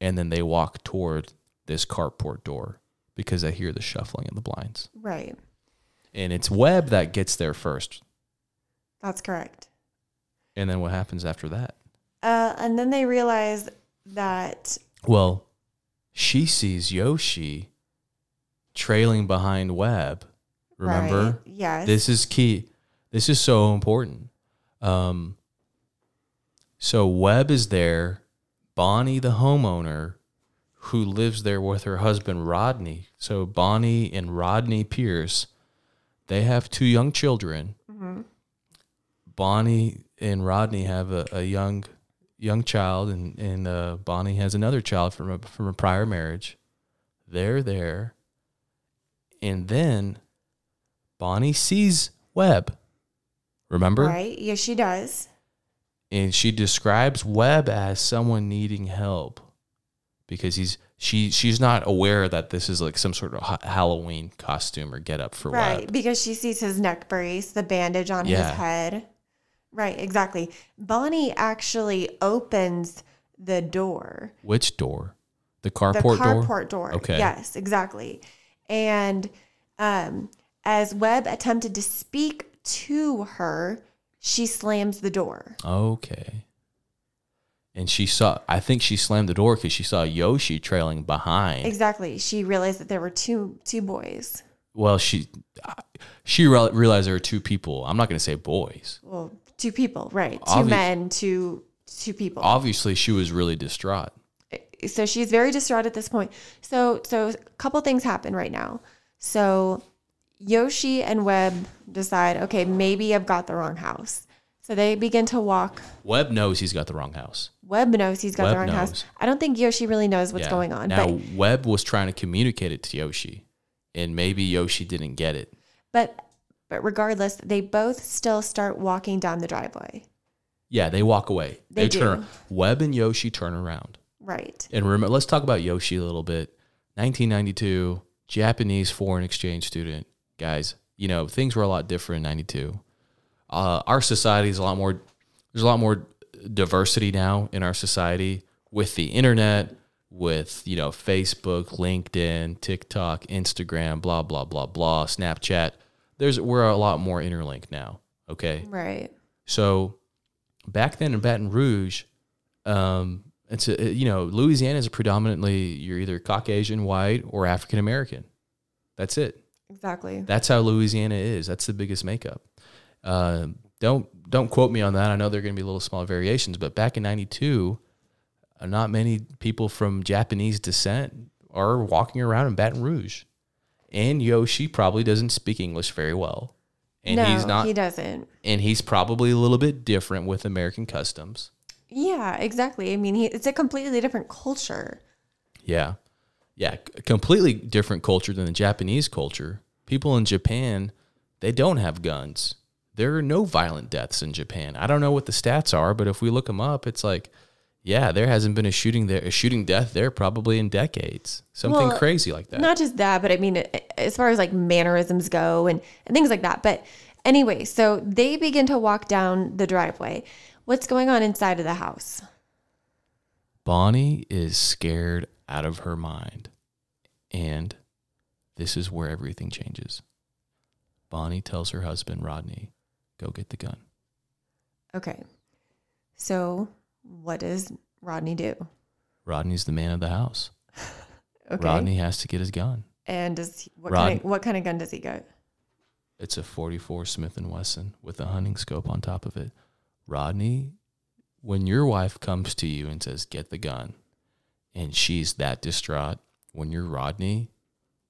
And then they walk toward this carport door because they hear the shuffling of the blinds. Right. And it's Webb that gets there first. That's correct. And then what happens after that? Uh, and then they realize that Well, she sees Yoshi trailing behind Webb. Remember? right, yes. This is key. This is so important. Um, so Webb is there. Bonnie, the homeowner, who lives there with her husband Rodney. So Bonnie and Rodney Peairs, they have two young children. Mhm. Bonnie and Rodney have a, a young young child, and and uh, Bonnie has another child from a, from a prior marriage. They're there, and then Bonnie sees Webb. Remember, Right. Yes, she does. and she describes Webb as someone needing help because he's she she's not aware that this is like some sort of ha- Halloween costume or get up for Right. Webb. Because she sees his neck brace, the bandage on Yeah. his head. Right. Exactly. Bonnie actually opens the door. Which door? The the carport, door. door. Okay. Yes, exactly. And um, as Webb attempted to speak to her, she slams the door. Okay. And she saw. I think she slammed the door because she saw Yoshi trailing behind. Exactly. She realized that there were two two boys. Well, she she realized there were two people. I'm not going to say boys. Well, two people, right? Two men, two two people. Obviously, she was really distraught. so she's very distraught at this point. So so a couple things happen right now. So Yoshi and Webb decide, okay, maybe I've got the wrong house. So they begin to walk. Webb knows he's got the wrong house. Webb knows he's got the wrong knows. house. I don't think Yoshi really knows what's Yeah. going on. Now, But Webb was trying to communicate it to Yoshi, and maybe Yoshi didn't get it. but but regardless, they both still start walking down the driveway. Yeah, they walk away. They turn. do. Webb and Yoshi turn around. Right. And remember, let's talk about Yoshi a little bit. 1992, Japanese foreign exchange student. Guys, you know, things were a lot different in 92. Uh, our society is a lot more, there's a lot more diversity now in our society with the internet, with, you know, Facebook, LinkedIn, TikTok, Instagram, blah, blah, blah, blah, Snapchat. There's, we're a lot more interlinked now. Okay. Right. So back then in Baton Rouge, um, it's a, you know Louisiana is predominantly you're either Caucasian, white, or African American. That's it. Exactly. That's how Louisiana is. That's the biggest makeup. Uh, don't don't quote me on that. I know there are going to be little small variations, but back in '92, uh, not many people from Japanese descent are walking around in Baton Rouge, and Yoshi probably doesn't speak English very well, and no, he's not, he doesn't. and he's probably a little bit different with American customs. Yeah, exactly. I mean, he, it's a completely different culture. Yeah. Yeah. Completely different culture than the Japanese culture. People in Japan, they don't have guns. There are no violent deaths in Japan. I don't know what the stats are, but if we look them up, it's like, yeah, there hasn't been a shooting there, a shooting death there probably in decades. Something Well, crazy like that. Not just that, but I mean, as far as like mannerisms go and, and things like that. But anyway, so they begin to walk down the driveway. What's going on inside of the house? Bonnie is scared out of her mind. And this is where everything changes. Bonnie tells her husband, Rodney, go get the gun. Okay. So what does Rodney do? Rodney's the man of the house. [LAUGHS] Okay. Rodney has to get his gun. And does he, what, Rod- kind of, what kind of gun does he get? It's a 44 Smith and Wesson with a hunting scope on top of it. Rodney, when your wife comes to you and says, "Get the gun," and she's that distraught, when you're Rodney,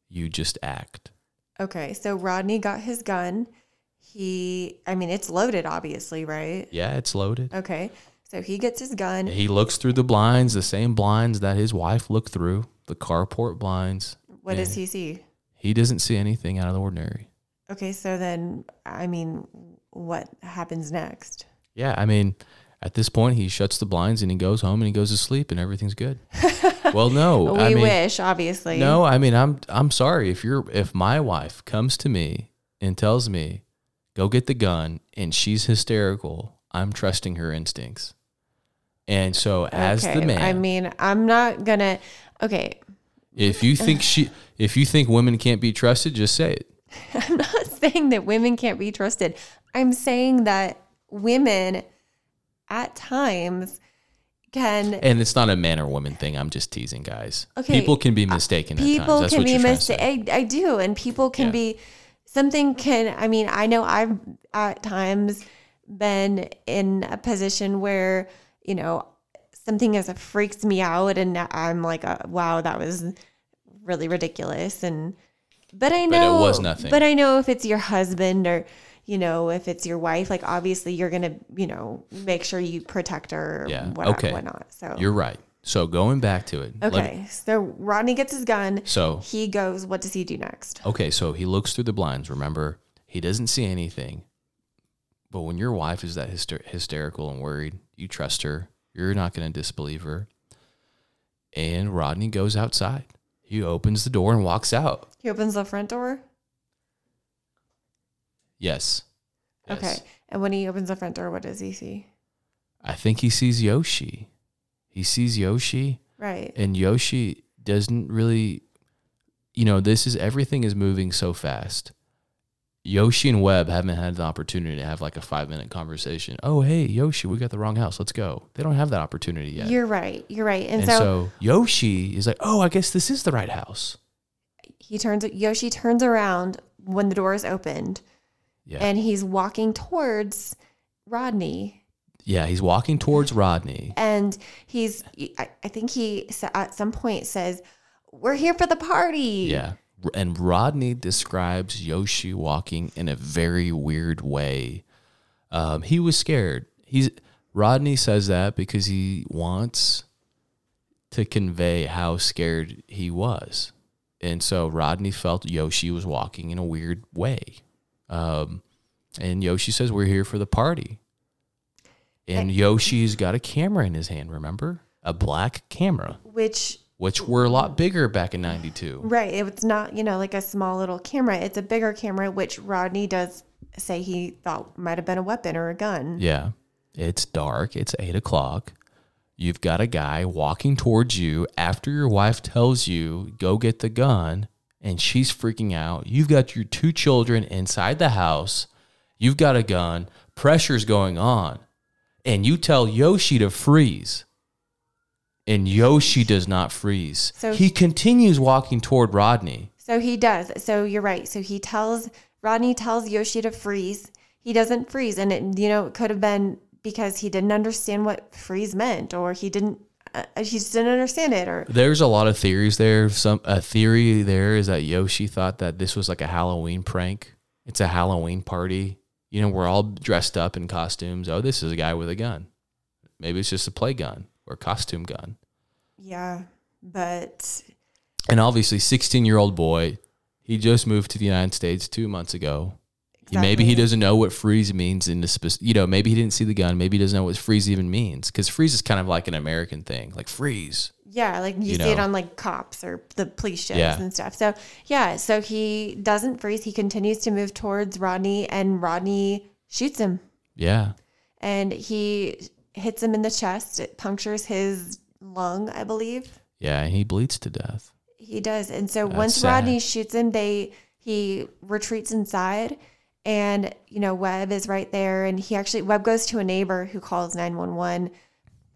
you just act. Okay. So Rodney got his gun. He, I mean, it's loaded, obviously, right? Yeah, it's loaded. Okay. So he gets his gun. He looks through the blinds, the same blinds that his wife looked through, the carport blinds. What does he see? He doesn't see anything out of the ordinary. Okay. So then, I mean, what happens next? Yeah, I mean, at this point, he shuts the blinds and he goes home and he goes to sleep and everything's good. [LAUGHS] well, no, we I mean, wish, obviously. no, I mean, I'm I'm sorry if you're if my wife comes to me and tells me, go get the gun, and she's hysterical, I'm trusting her instincts. And so, as the man, I mean, I'm not gonna. Okay, if you think she, if you think women can't be trusted, just say it. [LAUGHS] I'm not saying that women can't be trusted. I'm saying that women, at times, can And it's not a man or woman thing. I'm just teasing, guys. Okay, People can be uh, mistaken at people times. That's can what be you're trying to say. mistaken. I, I do, and people can Yeah. be. Something can. I mean, I know I've at times been in a position where you know something has freaks me out, and I'm like, uh, wow, that was really ridiculous, and but I But it know was nothing. But I know if it's your husband or you know if it's your wife, like obviously you're gonna you know make sure you protect her, Yeah, whatever, okay. whatnot. So You're right. So going back to it. okay, so Rodney gets his gun. so He goes. What does he do next? Okay, so he looks through the blinds. Remember, he doesn't see anything. But when your wife is that hyster- hysterical and worried, you trust her. You're not going to disbelieve her. And Rodney goes outside. He opens the door and walks out. He opens the front door. Yes. Yes. Okay. And when he opens the front door, what does he see? I think he sees Yoshi. He sees Yoshi, Right. and Yoshi doesn't really, you know, this is everything is moving so fast. Yoshi and Webb haven't had the opportunity to have like a five minute conversation. Oh, hey, Yoshi, we got the wrong house. Let's go. They don't have that opportunity yet. You're right. You're right. And, and so, so, Yoshi is like, oh, I guess this is the right house. he turns. Yoshi turns around when the door is opened, Yeah. and he's walking towards Rodney. Yeah. He's walking towards Rodney. And he's. I, I think he sa- at some point says, "We're here for the party." Yeah. And Rodney describes Yoshi walking in a very weird way. Um, he was scared. He's Rodney says that because he wants to convey how scared he was. And so Rodney felt Yoshi was walking in a weird way. Um, and Yoshi says, We're here for the party. And Yoshi's got a camera in his hand, remember? A black camera, Which which were a lot bigger back in 92. right, it's not you know like a small little camera. It's a bigger camera, which Rodney does say he thought might have been a weapon or a gun. Yeah. It's dark. It's eight o'clock. You've got a guy walking towards you after your wife tells you, go get the gun, and she's freaking out. You've got your two children inside the house. You've got a gun. Pressure's going on. And you tell Yoshi to freeze. And Yoshi does not freeze. So- he continues walking toward Rodney. So he does. So you're right. So he tells Rodney tells Yoshi to freeze. He doesn't freeze, and it you know it could have been because he didn't understand what freeze meant, or he didn't uh, he just didn't understand it, or There's a lot of theories there. Some a theory there is that Yoshi thought that this was like a Halloween prank. It's a Halloween party. You know, we're all dressed up in costumes. Oh, this is a guy with a gun. Maybe it's just a play gun or a costume gun. yeah, but And obviously, 16 year old boy, he just moved to the United States two months ago. He- Maybe he doesn't know what freeze means in the spec- you know, maybe he didn't see the gun. Maybe he doesn't know what freeze even means because freeze is kind of like an American thing, like freeze. Yeah, like you, You see it on like cops or the police shows Yeah. and stuff. So yeah, so he doesn't freeze. He continues to move towards Rodney, and Rodney shoots him, Yeah. and he hits him in the chest. It punctures his lung, I believe. Yeah. And he bleeds to death. He does, and so That's once sad. Rodney shoots him, they he retreats inside, and you know Webb is right there, and he actually Webb goes to a neighbor who calls nine one one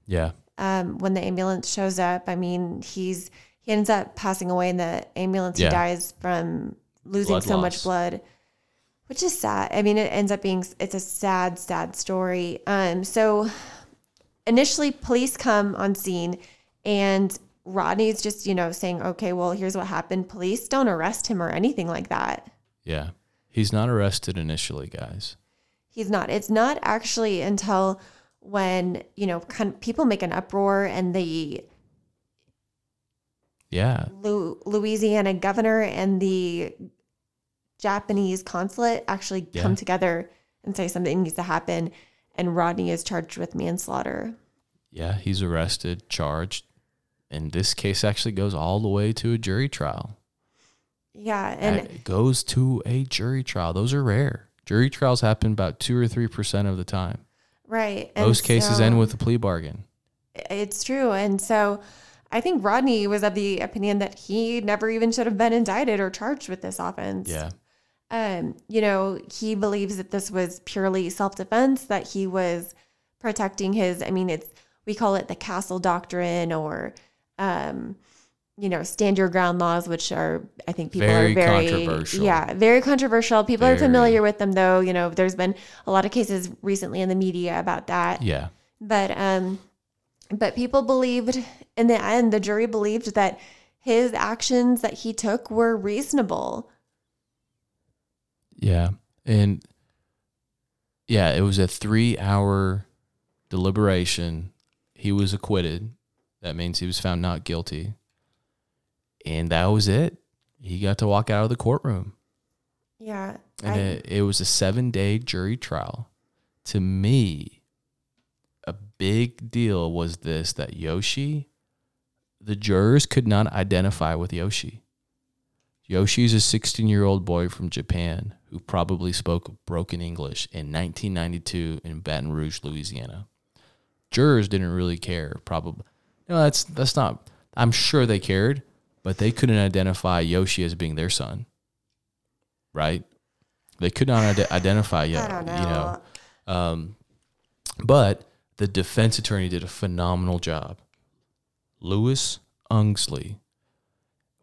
Yeah. um, when the ambulance shows up. I mean, he's he ends up passing away in the ambulance. Yeah. He dies from losing Blood so much blood, which is sad. I mean, it ends up being it's a sad, sad story. Um, so initially, police come on scene, and Rodney's just you know saying, "Okay, well, here's what happened." Police don't arrest him or anything like that. Yeah. He's not arrested initially, guys. He's not. It's not actually until when you know kind of people make an uproar and the Yeah. Lu- Louisiana governor and the Japanese consulate actually Yeah. come together and say something needs to happen, and Rodney is charged with manslaughter. Yeah. He's arrested, charged. And this case actually goes all the way to a jury trial. Yeah, and it goes to a jury trial. Those are rare. Jury trials happen about two or three percent of the time. right. And Most cases so- end with a plea bargain. It's true, and so I think Rodney was of the opinion that he never even should have been indicted or charged with this offense. Yeah. um, you know, he believes that this was purely self defense, that he was protecting his, I mean, it's, we call it the castle doctrine or, um, you know, stand your ground laws, which are, I think people Very are very, controversial. yeah, very controversial. People are familiar with them though. You know, there's been a lot of cases recently in the media about that. Yeah. But, um, but people believed in the end, the jury believed that his actions that he took were reasonable. Yeah. And yeah, it was a three hour deliberation. He was acquitted. That means he was found not guilty. And that was it. He got to walk out of the courtroom. Yeah. And I- it, it was a seven day jury trial. To me, a big deal was this that Yoshi, the jurors could not identify with Yoshi. Yoshi's a 16 year old boy from Japan who probably spoke broken English in 1992 in Baton Rouge, Louisiana. Jurors didn't really care, probably. No, that's that's not. I'm sure they cared, but they couldn't identify Yoshi as being their son. Right? They could not ide- identify Yo- know. you know. Um, but the defense attorney did a phenomenal job. Lewis Unglesby,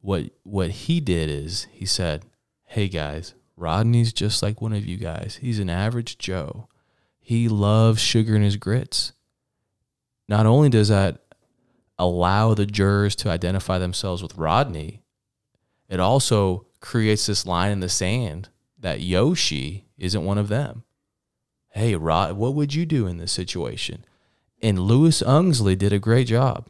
what what he did is he said, "Hey guys, Rodney's just like one of you guys. He's an average Joe. He loves sugar in his grits. Not only does that allow the jurors to identify themselves with Rodney, it also creates this line in the sand that Yoshi isn't one of them. Hey, Rod, what would you do in this situation? And Lewis Unglesby did a great job.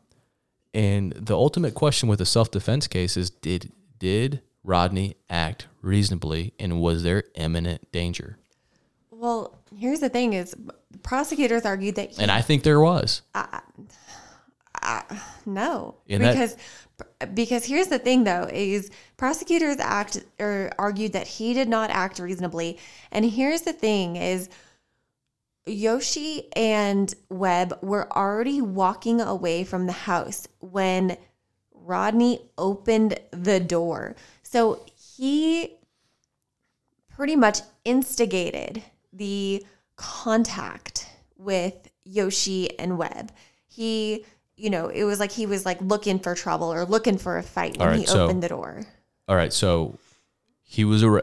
And the ultimate question with a self defense case is did did Rodney act reasonably and was there imminent danger? Well, here's the thing: is prosecutors argued that he And I think there was. No And that- because because here's the thing though is prosecutors act or argued that he did not act reasonably, and here's the thing is. Yoshi and Webb were already walking away from the house when Rodney opened the door. So he pretty much instigated the contact with Yoshi and Webb. He, you know, it was like he was like looking for trouble or looking for a fight when right, he so- opened the door. All right, so he was arre-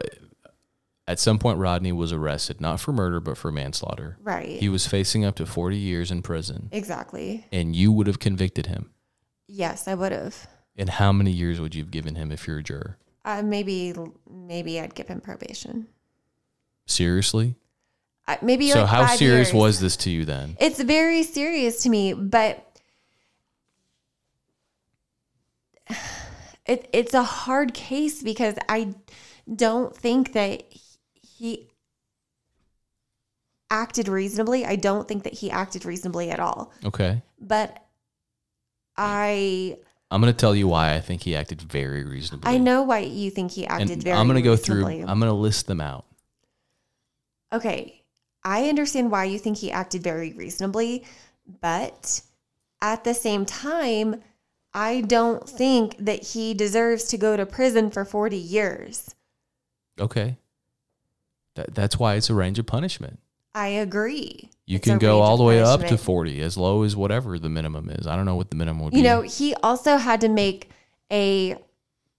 at some point. Rodney was arrested, not for murder, but for manslaughter. Right. He was facing up to forty years in prison, exactly. and you would have convicted him. Yes, I would have. And how many years would you have given him if you're a juror? Uh, maybe maybe I'd give him probation. Seriously? Uh, maybe so like how serious years. was this to you then? It's very serious to me, but it it's a hard case because I don't think that he acted reasonably. I don't think that he acted reasonably at all. Okay. But I I'm going to tell you why I think he acted very reasonably. I know why you think he And acted very reasonably. I'm going to go through. I'm going to list them out. Okay, I understand why you think he acted very reasonably, but at the same time, I don't think that he deserves to go to prison for 40 years. Okay. That, that's why it's a range of punishment. I agree. You It's can go all the way up to 40, as low as whatever the minimum is. I don't know what the minimum would You be. You know, he also had to make a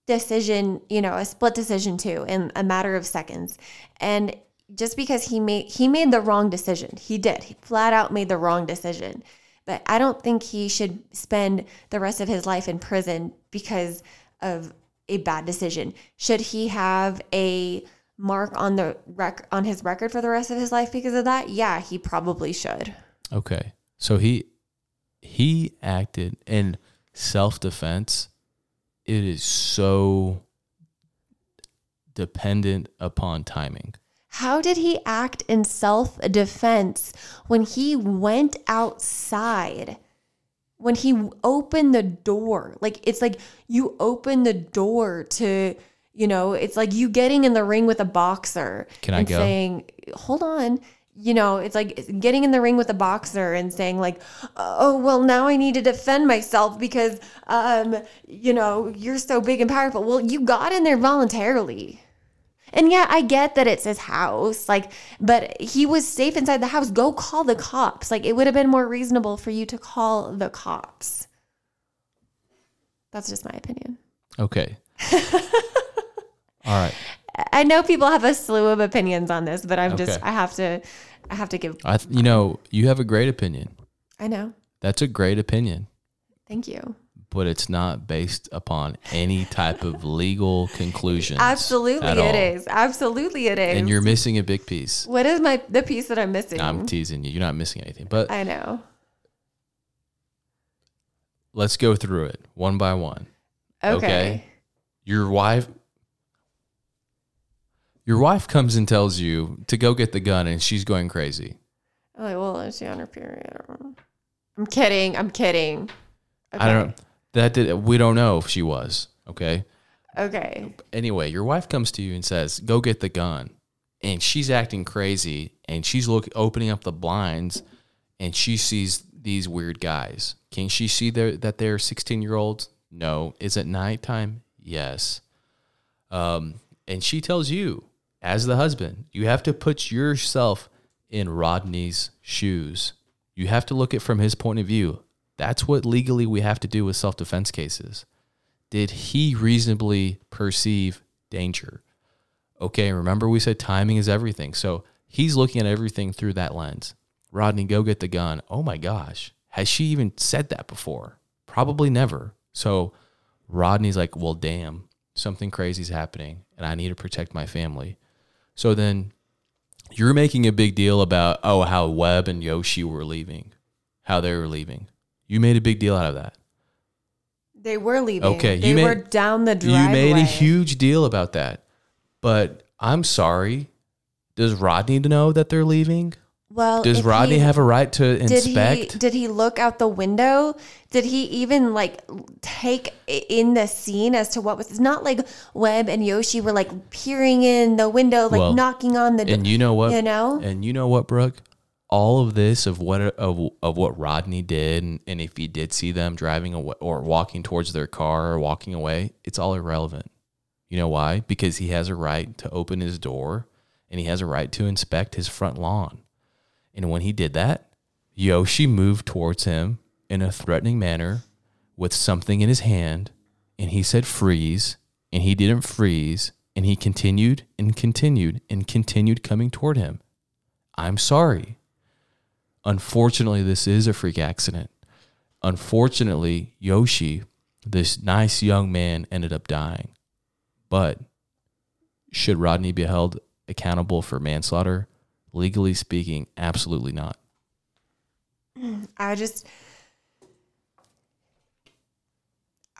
decision, you know, a split decision too in a matter of seconds. And just because he made he made the wrong decision. He did. He flat out made the wrong decision. But I don't think he should spend the rest of his life in prison because of a bad decision. Should he have a mark on the rec- on his record for the rest of his life because of that? Yeah, he probably should. Okay. So he he acted in self-defense. It is so dependent upon timing. How did he act in self defense when he went outside? When he opened the door? Like, it's like you open the door to, you know, it's like you getting in the ring with a boxer Can I and go? saying, hold on. You know, it's like getting in the ring with a boxer and saying like, "Oh, well, now I need to defend myself because um, you know, you're so big and powerful." Well, you got in there voluntarily. And yeah, I get that it's his house, like, but he was safe inside the house. Go call the cops. Like, it would have been more reasonable for you to call the cops. That's just my opinion. Okay. [LAUGHS] All right. I know people have a slew of opinions on this, but I'm just I have to, I have to give, I th- you know, you have a great opinion. I know. That's a great opinion, Thank you. But it's not based upon any type of legal conclusion. Absolutely, it all. is. Absolutely, it is. And you're missing a big piece. what is my, the piece that I'm missing? I'm teasing you. You're not missing anything. But I know. let's go through it one by one. Okay. Okay. Your wife Your wife comes and tells you to go get the gun and she's going crazy. I'm like, well, is she on her period? I'm kidding. I'm kidding. I don't that did we don't know if she was, okay? Okay. Anyway, your wife comes to you and says, "Go get the gun." And she's acting crazy and she's look opening up the blinds and she sees these weird guys. Can she see their, that they're 16-year-olds? No. Is it nighttime? Yes. Um, and she tells you, as the husband, you have to put yourself in Rodney's shoes. You have to look at from his point of view. That's what legally we have to do with self defense cases. Did he reasonably perceive danger? Okay, remember we said timing is everything. So he's looking at everything through that lens. Rodney, go get the gun. Oh my gosh. Has she even said that before? Probably never. So Rodney's like, well, damn, something crazy's happening and I need to protect my family. So then you're making a big deal about, oh, how Webb and Yoshi were leaving, how they were leaving. You made a big deal out of that. They were leaving. Okay, They you made- were down the driveway. You made a huge deal about that. But I'm sorry. Does Rodney know that they're leaving? Well, Does Rodney he- have a right to Did inspect? he did he look out the window? Did he even like take in the scene as to what was? It's not like Webb and Yoshi were like peering in the window, like Well, knocking on the door. and you know what? You know? And you know what, Brooke? All of this of what of, of what Rodney did, and, and if he did see them driving away or walking towards their car or walking away, it's all irrelevant. You know why? Because he has a right to open his door, and he has a right to inspect his front lawn. And when he did that, Yoshi moved towards him in a threatening manner with something in his hand, and he said freeze, and he didn't freeze and he continued and continued and continued coming toward him. I'm sorry. Unfortunately, this is a freak accident. Unfortunately, Yoshi, this nice young man, ended up dying. But should Rodney be held accountable for manslaughter? Legally speaking, absolutely not. [CLEARS THROAT] I just,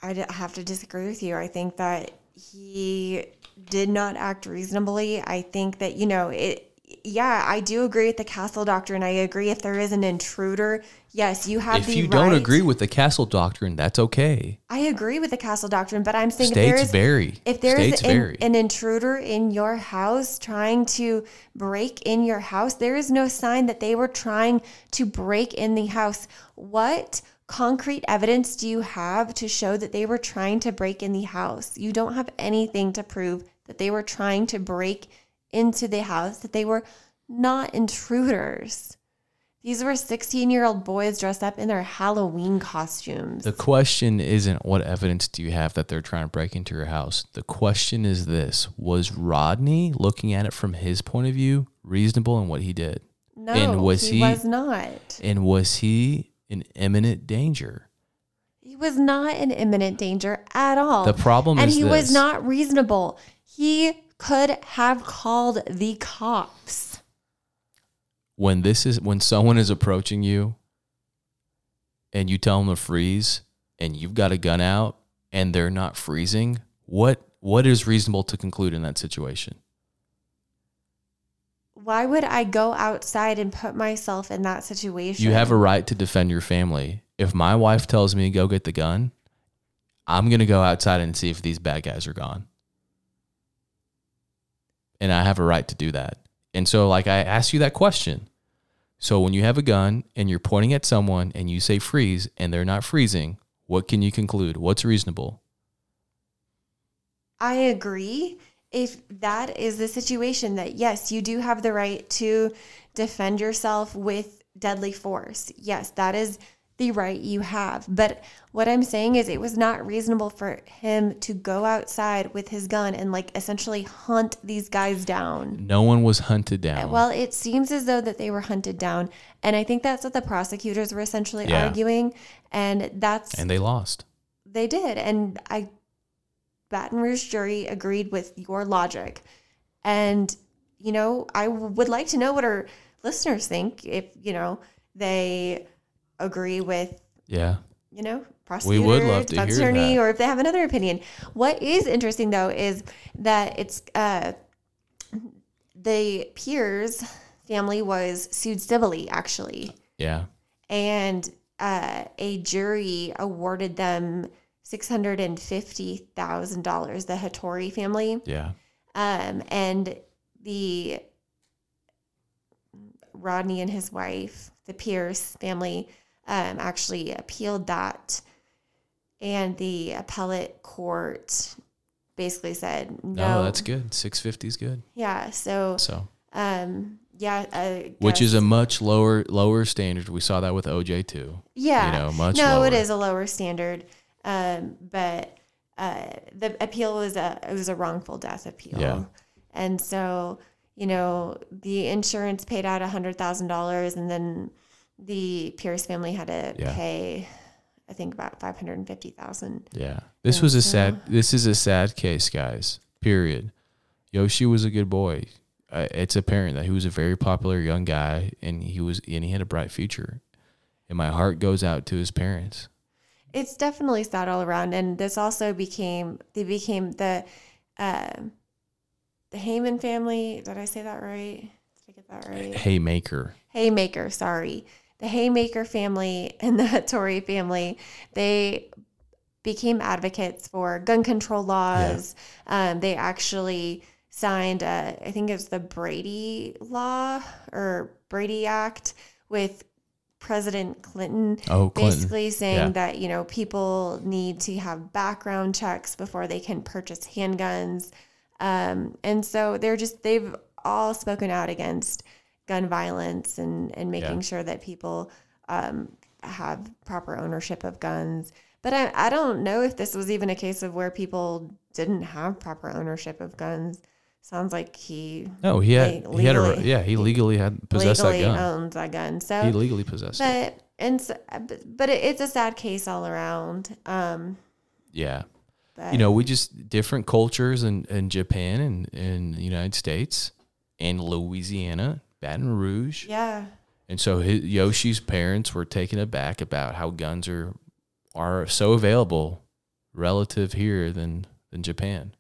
I have to disagree with you. I think that he did not act reasonably. I think that, you know, it, yeah, I do agree with the castle doctrine. I agree if there is an intruder, yes, you have If you right. don't agree with the castle doctrine, that's okay. I agree with the castle doctrine, but I'm saying if there States is vary. if there's an, an intruder in your house trying to break in your house, there is no sign that they were trying to break in the house. What concrete evidence do you have to show that they were trying to break in the house? You don't have anything to prove that they were trying to break into the house, that they were not intruders. These were 16 year old boys dressed up in their Halloween costumes. The question isn't what evidence do you have that they're trying to break into your house. The question is this Was Rodney, looking at it from his point of view, reasonable in what he did? no, and was he he- was not. And was he in imminent danger? He was not in imminent danger at all. The problem and is he was not reasonable. He could have called the cops. When this is when someone is approaching you and you tell them to freeze and you've got a gun out and they're not freezing, what what is reasonable to conclude in that situation? Why would I go outside and put myself in that situation? You have a right to defend your family. If my wife tells me go get the gun, I'm going to go outside and see if these bad guys are gone. And I have a right to do that. And so like I asked you that question. So when you have a gun and you're pointing at someone and you say freeze and they're not freezing, what can you conclude? What's reasonable? I agree. If that is the situation, that yes, you do have the right to defend yourself with deadly force. Yes, that is the right you have. But what I'm saying is, it was not reasonable for him to go outside with his gun and like essentially hunt these guys down. No one was hunted down. Well, it seems as though that they were hunted down, and I think that's what the prosecutors were essentially Yeah. arguing, and that's and they lost. they did. And I, Baton Rouge jury agreed with your logic. And, you know, I would like to know what our listeners think if, you know, they agree with, Yeah. you know, prosecutor, would love to hear attorney, that. or if they have another opinion. What is interesting, though, is that it's uh, the Peairs family was sued civilly, actually Yeah. and uh, a jury awarded them six hundred and fifty thousand dollars. The Hattori family, Yeah. um, and the Rodney and his wife, the Peairs family, um, actually appealed that, and the appellate court basically said no. No, that's good. 650 is good. yeah. So, So, um, yeah, which is a much lower lower standard. We saw that with OJ too. Yeah. you know, much no, it lower. is a lower standard. Um, but uh, the appeal was a it was a wrongful death appeal. Yeah. And so, you know, the insurance paid out a hundred thousand dollars and then the Peairs family had to Yeah. pay I think about five hundred and fifty thousand. Yeah. This was a sad this is a sad case, guys. Period. Yoshi was a good boy. Uh, it's apparent that he was a very popular young guy and he was and he had a bright future. And my heart goes out to his parents. It's definitely sad all around. And this also became they became the uh, the Heyman family. Did I say that right? Did I get that right? Haymaker. Haymaker, sorry. The Haymaker family and the [LAUGHS] Hattori family, they became advocates for gun control laws. Um, they actually signed, uh, I think it was the Brady Law or Brady Act with President Clinton. Oh, Clinton. Basically saying Yeah. that, you know, people need to have background checks before they can purchase handguns. Um, and so they're just, they've all spoken out against gun violence and, and making Yeah. sure that people um, have proper ownership of guns. But I, I don't know if this was even a case of where people didn't have proper ownership of guns. Sounds like he No, he had Like, he had a yeah he legally had possessed legally that gun. owns that gun. So he legally possessed it. but and so, but but it, it's a sad case all around. Um, Yeah, but you know we just different cultures in, in Japan and in the United States and Louisiana, Baton Rouge, yeah, and so his, Yoshi's parents were taken aback about how guns are are so available relative here than than Japan.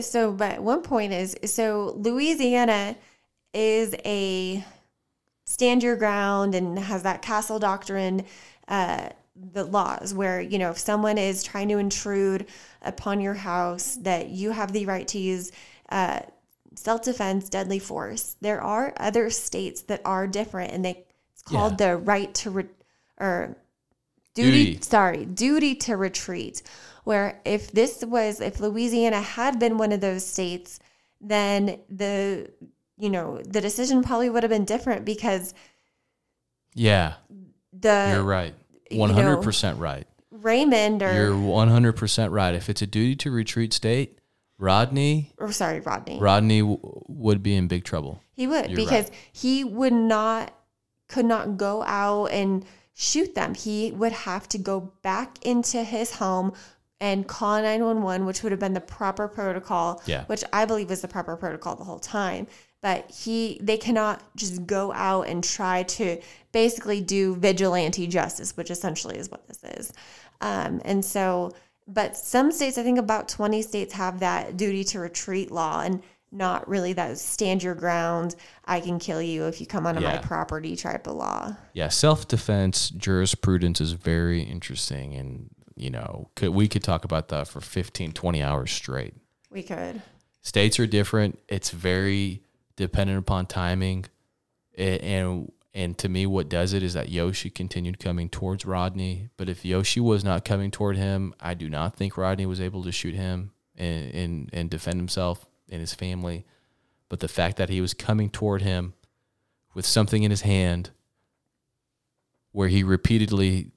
so but one point is so Louisiana is a stand your ground and has that castle doctrine uh the laws where you know if someone is trying to intrude upon your house that you have the right to use uh self-defense deadly force there are other states that are different and they it's called the right to re- or duty, Duty. sorry duty to retreat where if this was if louisiana had been one of those states then the you know the decision probably would have been different because Yeah, the you're right, you know, hundred percent right. raymond or, You're one hundred percent right. If it's a duty to retreat state, Rodney? Or sorry rodney. Rodney w- would be in big trouble. he would You're because he would not could not go out and shoot them. He would have to go back into his home and call 911 which would have been the proper protocol Yeah. which i believe was the proper protocol the whole time. But he they cannot just go out and try to basically do vigilante justice which essentially is what this is. Um, and so but some states i think about 20 states have that duty to retreat law and not really that stand your ground i can kill you if you come onto my property type of law Yeah, self defense jurisprudence is very interesting, and you know, could, we could talk about that for 15, 20 hours straight. we could States are different. It's very dependent upon timing, A- and and to me, what does it is that Yoshi continued coming towards Rodney. But if Yoshi was not coming toward him, I do not think Rodney was able to shoot him and and, and defend himself and his family. But the fact that he was coming toward him with something in his hand, where he repeatedly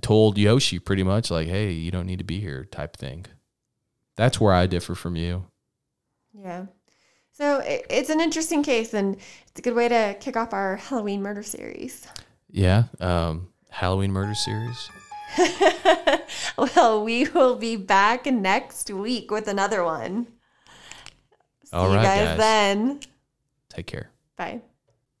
told Yoshi pretty much like, "Hey, you don't need to be here," type thing. That's where I differ from you. yeah so it, it's an interesting case and it's a good way to kick off our halloween murder series Yeah. Um, Halloween murder series. [LAUGHS] well we will be back next week with another one see All you guys guys. then Take care. bye